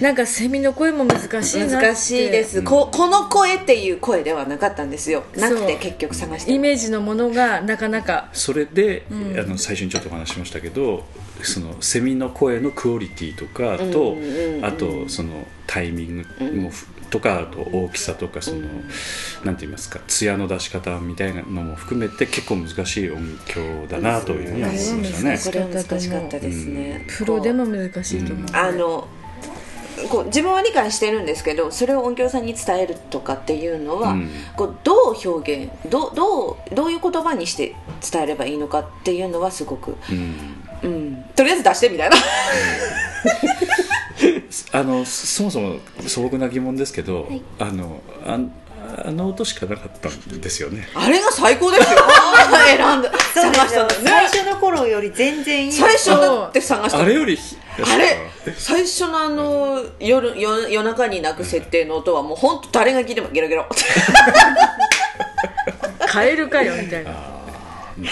なんかセミの声も難しいなって。難しいです、ここの声っていう声ではなかったんですよ。なくて結局探してイメージのものがなかなか。それで、あの最初にちょっとお話ししましたけどそのセミの声のクオリティとかと、あとそのタイミングもふ、とかあと大きさとかその、なんて言いますか艶の出し方みたいなのも含めて結構難しい音響だなというふうには思いましたね。これは難しかったですね、プロでも難しいと思う、あのこう自分は理解してるんですけどそれを音響さんに伝えるとかっていうのは、うん。こうどう表現どうどうどういう言葉にして伝えればいいのかっていうのはすごく、うん。うん、とりあえず出してみたいな。あのそもそも素朴な疑問ですけど、あのああの音しかなかったんですよね。あれが最高ですよ。選んだ。そうですよ探したのね。最初の頃より全然いい。最初だって探したのあれよりあれ最初のあの夜夜夜中に鳴く設定の音はもう本当誰が聞いてもゲロゲロ。カエルかよみたいな。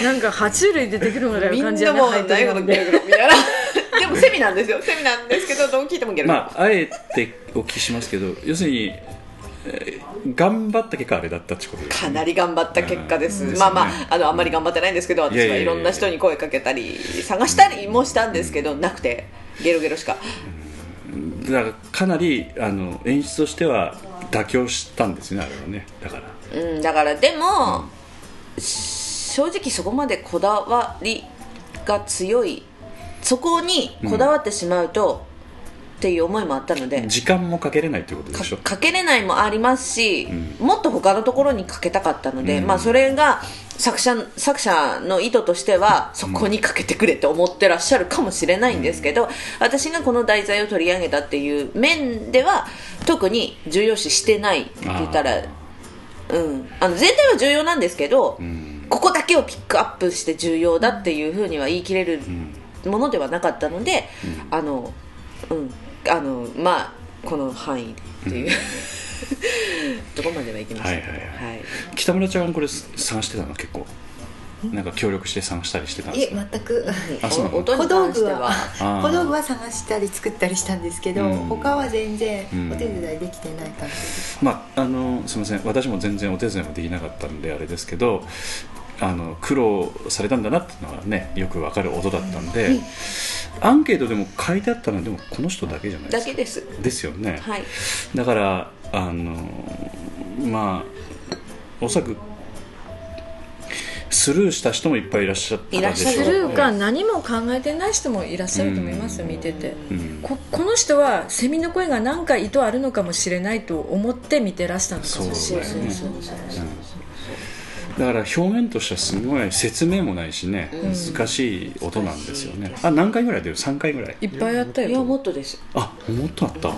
なんか爬虫類出てくるぐらいの感じなもうやね入って何るので事ゲロゲロみたいな。でもセミなんですよ。セミなんですけどどう聞いてもゲロゲロ、まああえてお聞きしますけど要するに、えー頑張った結果あれだったってことですかね。なり頑張った結果です、うん。まあまああのあんまり頑張ってないんですけど私はいろんな人に声かけたり探したりもしたんですけど、なくてゲロゲロしか。だからかなりあの演出としては妥協したんですねあれはね。だから。うん、だからでも、正直そこまでこだわりが強い。そこにこだわってしまうと、っていう思いもあったので、時間もかけれないってことでかしょ？かけれないもありますし、ん。もっと他のところにかけたかったので、うん。まあ、それが作者作者の意図としてはそこにかけてくれって思ってらっしゃるかもしれないんですけど、私がこの題材を取り上げたっていう面では特に重要視してないって言ったら、うん、あの全体は重要なんですけど、ん。ここだけをピックアップして重要だっていうふうには言い切れるものではなかったので、あのうんあのまあこの範囲っていう、どこまではいきましたけど、はいはい。はい。北村ちゃんこれ探してたの？結構。なんか協力して探したりしてたんいえですか？全く。あそうなの？小道具関しては。はあー。小道具は探したり作ったりしたんですけど、うん。他は全然うんお手伝いできてない感じです、まああのすみません。私も全然お手伝いもできなかったんであれですけどあの苦労されたんだなっていうのはねよくわかる音だったんで、アンケートでも書いてあったのはでもこの人だけじゃないですか。だけです。ですよね、はい。だからあのまあおそらくスルーした人もいっぱいいらっしゃったでしょういらっしゃるするか何も考えてない人もいらっしゃると思いますよ見てて。うん。ここの人はセミの声が何か意図あるのかもしれないと思って見てらしたのかもしれない。そうだよねだから表現としてはすごい説明もないしね、難しい音なんですよね。あ何回ぐらい出る3回ぐらい。いっぱいあったいやよもっとですあもっとあった、うん。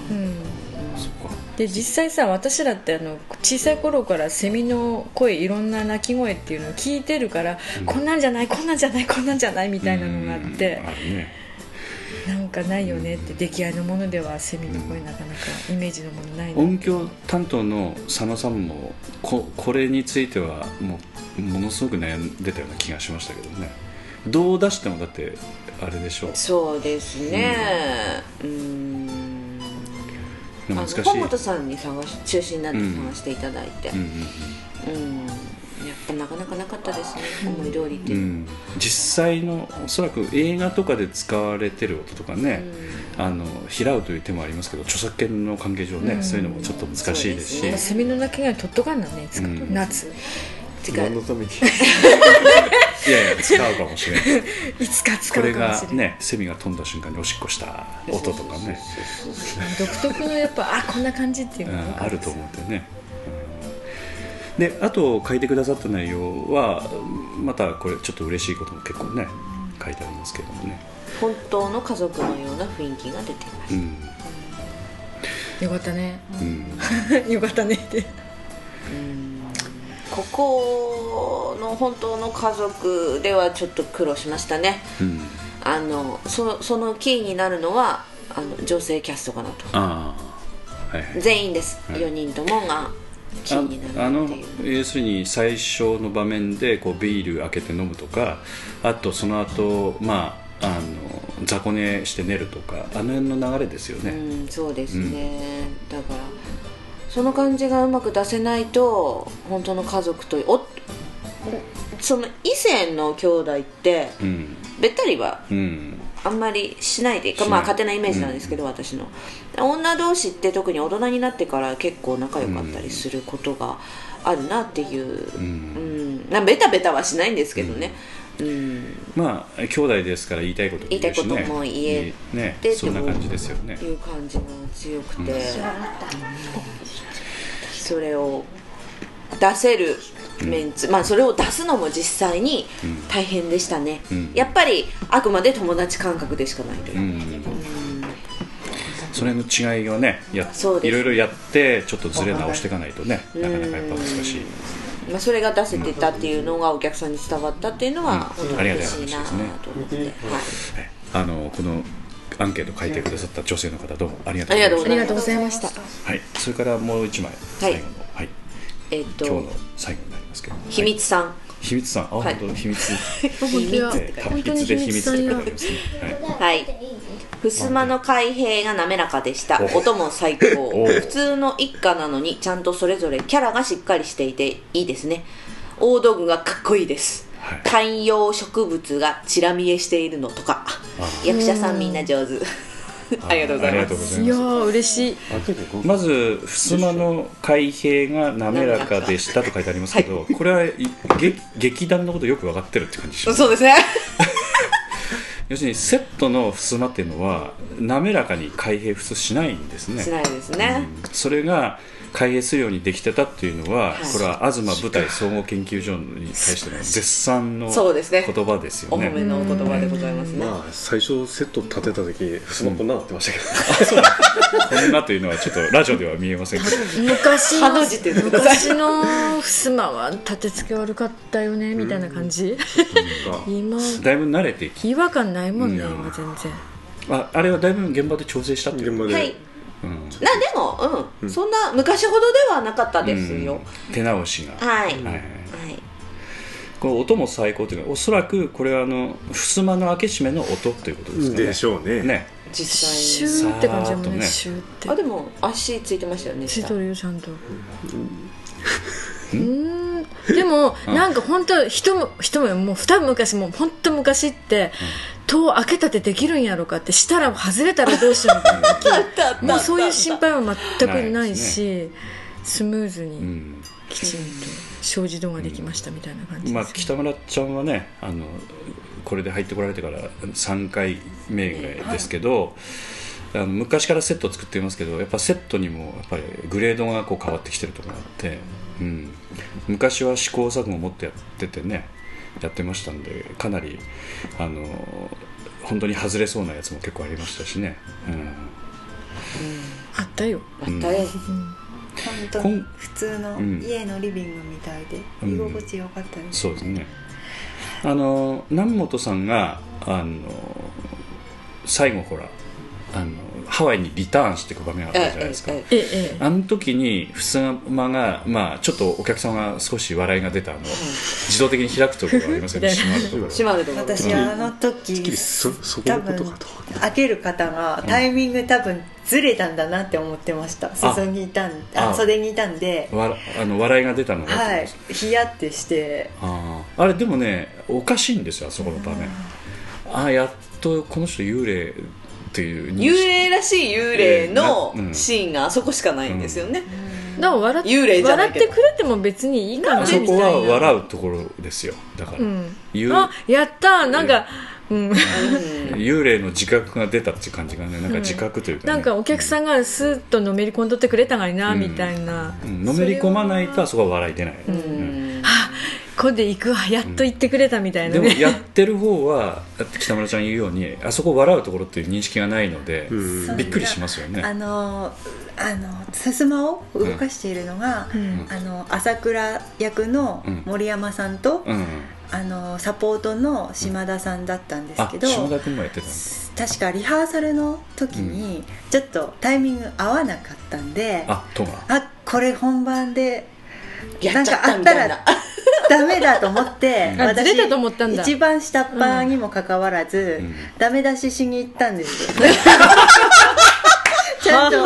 そっか。で実際さ私らってあの小さい頃からセミの声いろんな鳴き声っていうのを聞いてるから、こんなんじゃないこんなんじゃないこんなんじゃないみたいなのがあって。うん、あるねなんかないよねって出来合いのものではセミの声なかなかイメージのものないな。音響担当の佐野さんもここれについてはもうものすごく悩んでたような気がしましたけどね。どう出してもだってあれでしょう。そうですね。うん。あの難しい。本本さんに探し中心になって探していただいて。うんうん。うん、やっぱなかなかなかったですね、思い通りっていう。う、ん。うん実際のおそらく映画とかで使われてる音とかね、あの平うという手もありますけど著作権の関係上ね、そういうのもちょっと難しいですし。そうですセミの鳴き声取っとかんなんねいつか、うん夏何のために？いやいや使うかもしれない。いつか使これうかもしれない、がねセミが飛んだ瞬間におしっこした音とかね。独特のやっぱあこんな感じっていううんのがあると思うんだよね、うんであと書いてくださった内容はまたこれちょっと嬉しいことも結構ね書いてありますけどもね、本当の家族のような雰囲気が出ています、うん。よかったね。うん、よかったねって。ここの本当の家族ではちょっと苦労しましたね。うん、あのそそのキーになるのはあの女性キャストかなと。ああはいはい。全員です、はい。4人ともがああの要するに最初の場面でこうビール開けて飲むとかあとその後まああの雑魚寝して寝るとかあの辺の流れですよね、うんそうですね、だからその感じがうまく出せないと本当の家族とおその異性の兄弟ってうん。べったりはうんあんまりしないでまあ勝手なイメージなんですけど、私の。女同士って特に大人になってから結構仲良かったりすることがあるなっていう、ううん。んなんベタベタはしないんですけどね、うん。まあ兄弟ですから言いたいことも言ね。言いたいことも言えねでそんな感じですよね。いう感じが強くて、それを出せるメンツ、まあそれを出すのも実際に大変でしたね、うん。やっぱりあくまで友達感覚でしかないという。う、ん。それの違いをねいろいろやってちょっとずれ直していかないとねなかなかやっぱ難しい。まあ、それが出せてたっていうのがお客さんに伝わったっていうのは本当に嬉しいなと思って、はい、あのこのアンケート書いてくださった女性の方どうも。ありがとあうございますりがとうございますありがとうございました。はい、それからもう一枚。最後の、はい。えっと。今日の最後になりますけど秘密さん、はい秘密さんあ、はい本当秘密本当に秘 秘密さんや密って書いてありますねはいはい。襖の開閉が滑らかでした。お音も最高。お普通の一家なのに、ちゃんとそれぞれキャラがしっかりしていていいですね。大道具がかっこいいです。はい観葉植物がチラ見えしているのとか。役者さんみんな上手。ありがとうございます。いいや嬉しい。まず襖の開閉が滑らかでしたと書いてありますけど、これはい劇劇団のことよく分かってるって感じしますそうですね。要するにセットの襖っていうのは滑らかに開閉普通しないんですね。しないですね。それが開閉するようにできてたっていうのは、はい。これは東舞台総合研究所に対しての絶賛のそうですね。言葉ですよね。お褒めのお言葉でございますね。まあ最初セット立てた時襖こんななってましたけど、こんなというのはちょっとラジオでは見えませんけど昔の昔の襖は立て付け悪かったよねみたいな感じ。今だいぶ慣れてき違和感ないもんねうん。今全然。ああれはだいぶ現場で調整したっていう現場で、はい。うん。な、でも、うん。そんな昔ほどではなかったですよ。うん。手直しが、はい。はい。はい。はい。この音も最高というかおそらくこれはあの襖の開け閉めの音ということですかね。でしょうね。ね。実シ際に。ューって感じだもんさーっとね。ねシューってあ、でも足ついてましたよね。つい下とるよちゃんと。うん。でもなんか本当人も人ももう二昔もう本当昔って戸を開けたってできるんやろかってしたら外れたらどうしようみたいな もうそういう心配は全くないないしスムーズうにん。きちんと障子戸ができましたみたいな感じまあ、ですね。北村ちゃんはねあのこれで入ってこられてから3回目ですけど、あの昔からセットを作っていますけどやっぱセットにもやっぱりグレードがこう変わってきてるところがあって、うん、昔は試行錯誤を持ってやっててねやってましたんでかなりあの本当に外れそうなやつも結構ありましたしね、うん。あったよ。あったよ。本当に。普通のうん。家のリビングみたいでうん。居心地よかったです、そうですね。あの南本さんがあの最後ほらあのハワイにリターンしていく場面があったじゃないですか、あの時に襖が、まあ、ちょっとお客さんが少し笑いが出たあの自動的に開くところがありますよね 閉まるところ。閉まるところ。私あの時そそこ多分のことかと開ける方がタイミング多分ずれたんだなって思ってました。裾にいたんああ袖にいたんで。わあの笑いが出たのがはい。ヒヤってして。あー。あれでもねおかしいんですよあそこの場面。ああやっとこの人幽霊っていう認幽識霊らしい幽霊のシーンがあそこしかないんですよね。だから笑っ幽霊じゃないけど。笑ってくれても別にいいかな。あそこはみたいな。笑うところですよ。だから、うん。幽あやったー。なんか、うん、幽霊の自覚が出たっていう感じがねなんか自覚というか、ね。なんかお客さんがスーッとのめり込んどってくれたがりな、うん。みたいな。うん。のめり込まないとあそこは笑い出ない、うんこれで行くわやっと行ってくれたみたいなでもね、やってる方は北村ちゃん言うようにあそこ笑うところっていう認識がないので、うんびっくりしますよね。あのあのさすまを動かしているのが、うん。あの朝倉役の森山さんと、うんあのサポートの島田さんだったんですあけど、島田君もやってたんだ。確かリハーサルの時にちょっとタイミング合わなかったんで、あとがあこれ本番でやっちゃったみたいな。ダメだと思ってあずれたと思ったんだ。一番下っ端にもかかわらず、ダメ出ししに行ったんですよ。ちゃんと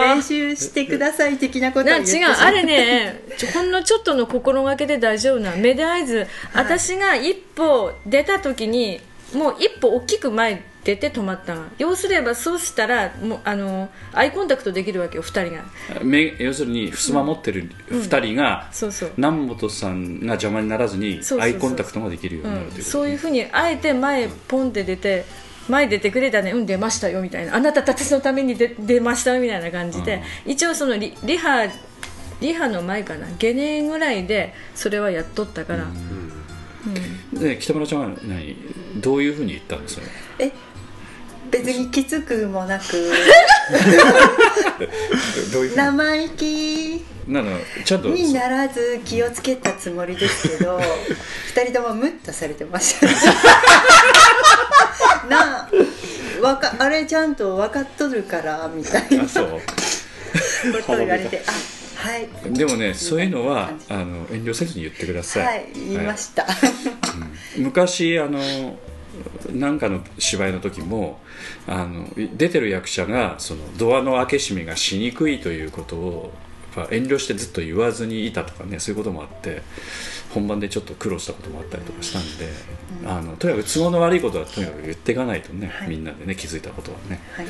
練習してください的なことを言ってしまうあれねほんのちょっとの心がけで大丈夫な。目で合図、私が一歩出た時にもう一歩大きく前出て止まった。の要すればそうしたらもうあのアイコンタクトできるわけよ2人が。め要するに襖持ってる2人が、そうそう。南本さんが邪魔にならずにアイコンタクトができるようになるということそういうふうにあえて前ポンって出て前出てくれたね。うん出ましたよみたいな。あなたたちのために出 出ましたよみたいな感じで、一応そのリリハリハの前かな。ゲネぐらいでそれはやっとったから、で北村ちゃんは何？どういうふうに言ったんですかえ別にきつくもなく。どういう生意気。なのちゃんと。にならず気をつけたつもりですけど 二人ともムッとされてました。なあわかあれちゃんと分かっとるからみたいな。あそう。ことを言われてあはい。でもねそういうのはあの遠慮せずに言ってください、はい言いました、昔あのなんかの芝居の時もあの出てる役者がそのドアの開け閉めがしにくいということを遠慮してずっと言わずにいたとかねそういうこともあって本番でちょっと苦労したこともあったりとかしたんで、あのとにかく都合の悪いことはとにかく言っていかないとね、はい。みんなでね気づいたことはね、はい。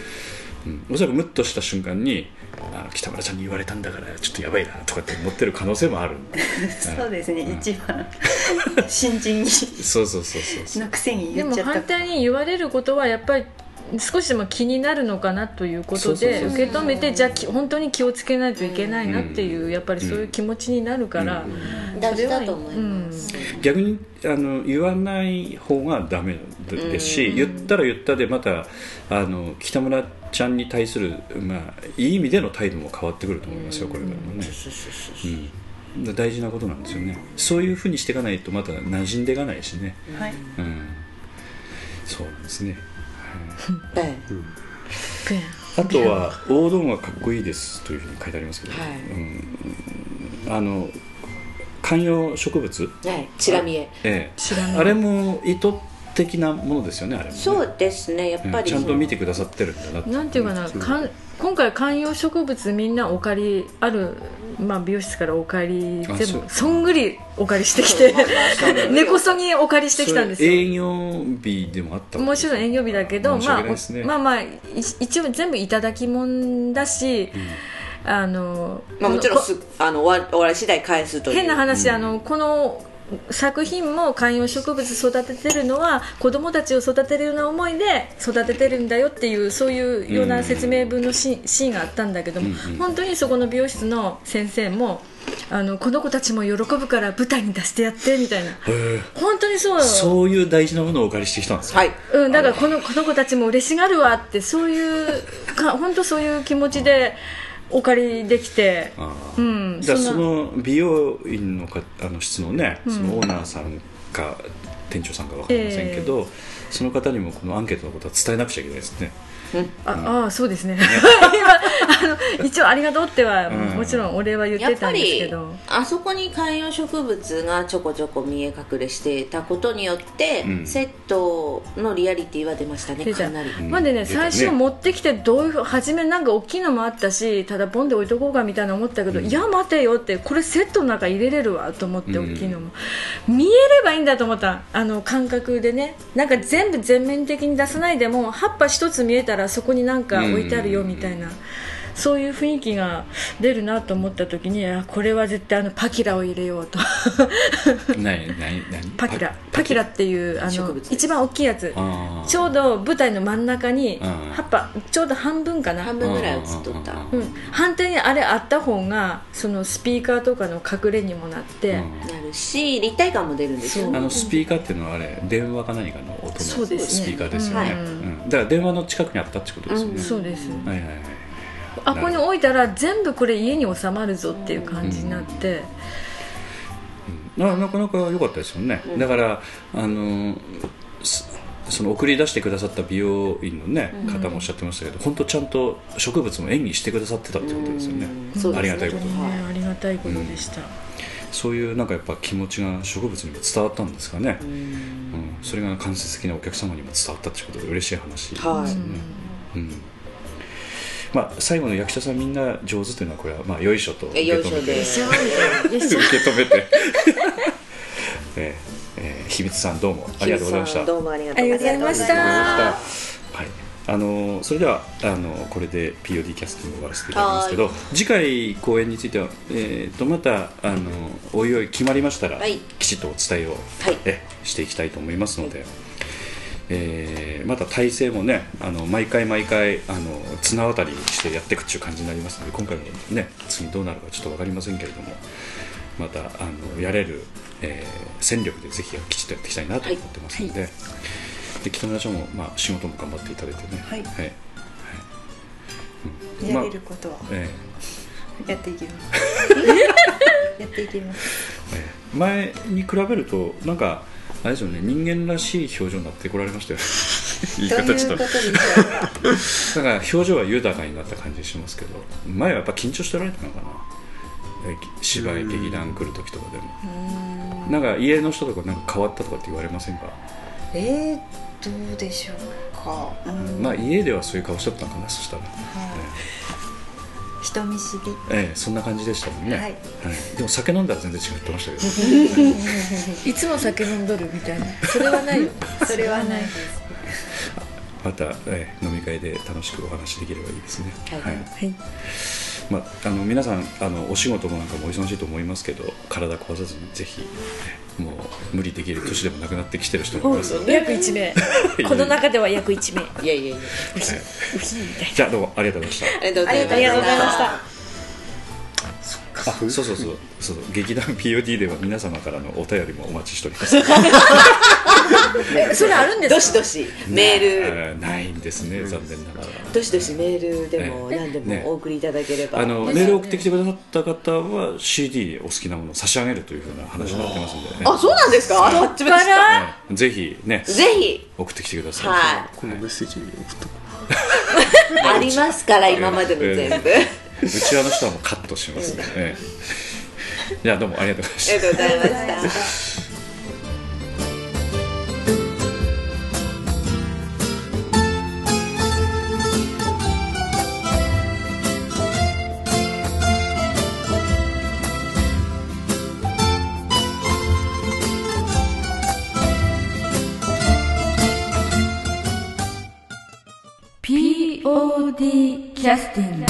うん、おそらくムッとした瞬間にあの北村ちゃんに言われたんだからちょっとやばいなとかって思ってる可能性もある そうですね、一番。新人そうそうそうそうそう。のくせにでも言っちゃった反対に言われることはやっぱり少しでも気になるのかなということそうそうそうで受け止めてじゃあき本当に気をつけないといけないなっていうやっぱりそういう気持ちになるから大事だと思います、逆にあの言わない方がダメですし、言ったら言ったでまたあの北村ちゃんに対する、まあ、いい意味での態度も変わってくると思いますよ、これからもね、うん、大事なことなんですよね。そういうふうにしていかないとまた馴染んでいかないしね、はい。うん、そうなんですね。えくやあとは「大道がかっこいいです」というふうに書いてありますけど、はい。うん、あの観葉植物？えはいチラ見え。ええ、あれも意図的なものですよねあれもね。そうですねやっぱり。うんちゃんと見てくださってるんだなって。なんていうかなかん今回観葉植物みんなお借りある、まあ、美容室からお借り全部そんぐりお借りしてきて 根こそぎお借りしてきたんですよ営業日でもあったもちろん営業日だけど、申しまあまあまあい一応全部いただきもんだし、あのまあもちろんあの終わり次第返すという。変な話、あのこの作品も観葉植物育ててるのは子供たちを育てるような思いで育ててるんだよっていうそういうような説明文のシ,、シーンがあったんだけども、本当にそこの美容室の先生もあのこの子たちも喜ぶから舞台に出してやってみたいな。本当にそう。そういう大事なものをお借りしてきたんですか？はい。うん、だからこのこの子たちも嬉しがるわってそういうか本当そういう気持ちでお借りできてああ。うんじゃあその美容院のかあの室のねそのオーナーさんか店長さんか分かりませんけど、その方にもこのアンケートのことは伝えなくちゃいけないですねあああそうですね。今あの一応ありがとうっては、うん。もちろんお礼は言ってぱたんですけりどあそこに観葉植物がちょこちょこ見え隠れしていたことによって、うん。セットのリアリティは出ましたねかなり、んまあでね最初持ってきてどういう初めなんか大きいのもあったしただポンで置いとこうかみたいな思ったけど、いや待てよってこれセットの中入れれるわと思ってうん。大きいのも、見えればいいんだと思ったあの感覚でね。なんか全部全面的に出さないでも葉っぱ一つ見えたらそこになんか置いてあるよみたいな。そういう雰囲気が出るなと思った時にあこれは絶対あのパキラを入れようと。何何何？パキラ。パキラ。っていうあの一番大きいやつ。ちょうど舞台の真ん中にうん。葉っぱちょうど半分かな、半分ぐらい映っとった、うん。うん、反対にあれあった方がそのスピーカーとかの隠れにもなって、うん。なるし立体感も出るんですよ。あのスピーカーっていうのはあれ電話か何かの音のスピーカーですよね、うんうん。だから電話の近くにあったってことですよね、そうです、はいはいはい。あここに置いたら全部これ家に収まるぞっていう感じになって、ななかなか良かったですよね、だからあのすその送り出してくださった美容院の、ね方もおっしゃってましたけど本当ちゃんと植物も演技してくださってたってことですよね、そうですね。ありがたいこと。に、ねありがたいことでした、そういうなんかやっぱ気持ちが植物にも伝わったんですかね、うん。それが間接的なお客様にも伝わったってことで嬉しい話ですね、はい。うん。まあ、最後の役者さんみんな上手というのはこれはまあよいしょと受えよいしょけ止めて。えーえー秘密さんどうもありがとうございました。どうもありがとうありがとうございました。はい、あのそれではあのこれで POD キャスティングを終わらせていただきますけど次回公演については、えー、とまたあのおいおい決まりましたら、はい。きちっとお伝えを、はい。えしていきたいと思いますので、えーまた体制もねあの毎回毎回あの綱渡りしてやっていくっていう感じになりますので今回もね次どうなるかちょっと分かりませんけれどもまたあのやれる、えー戦力でぜひきちっとやっていきたいなと思ってますので。で北村ちゃんも、まあ、仕事も頑張っていただいてね。はいはい。はいやれることはえやっていきます やっていきますえええ前に比べると、なんか。あれですよね、人間らしい表情になってこられましたよ。言いと方ちょっと。とでしょう かだから表情は豊かになった感じしますけど、前はやっぱ緊張してられたのかな。え芝居劇団来る時とかでも。なんか家の人とかなんか変わったとかって言われませんか？えー、どうでしょうか、うん。まあ家ではそういう顔しとったのかな、そしたら。人見知り。ええ、そんな感じでしたもんね。はい。でも酒飲んだら全然違ってましたけど。いつも酒飲んどるみたいな。それはないよ。それはないです。また、えー飲み会で楽しくお話できればいいですね。はい。はいまあ、あの皆さんあのお仕事もなんかもお忙しいと思いますけど体壊さずにぜひ、ねもう無理できる年でもなくなってきてる人もいます。ので、約1名。この中では約1名。いやいやいや。じゃあどうもありがとうございました。ありがとうございましたあそうそうそう。そう劇団 POD では皆様からのお便りもお待ちしております。えそれあるんですか？どしどし。メール。えーないんですね残念ながら。どしどしメールでもね何でね。もお送りいただければ。あのメールを送ってきてくださった方は CD お好きなものを差し上げるというふうな話になってますんで、ね。あそうなんですか？あっちかねぜひね。ぜひ。送ってきてください、はこのメッセージ送っと ありますから今までの全部ちわの人はもうカットしますね、ええ。じゃあどうもありがとうございました。りがとうございました「POD キャスティング」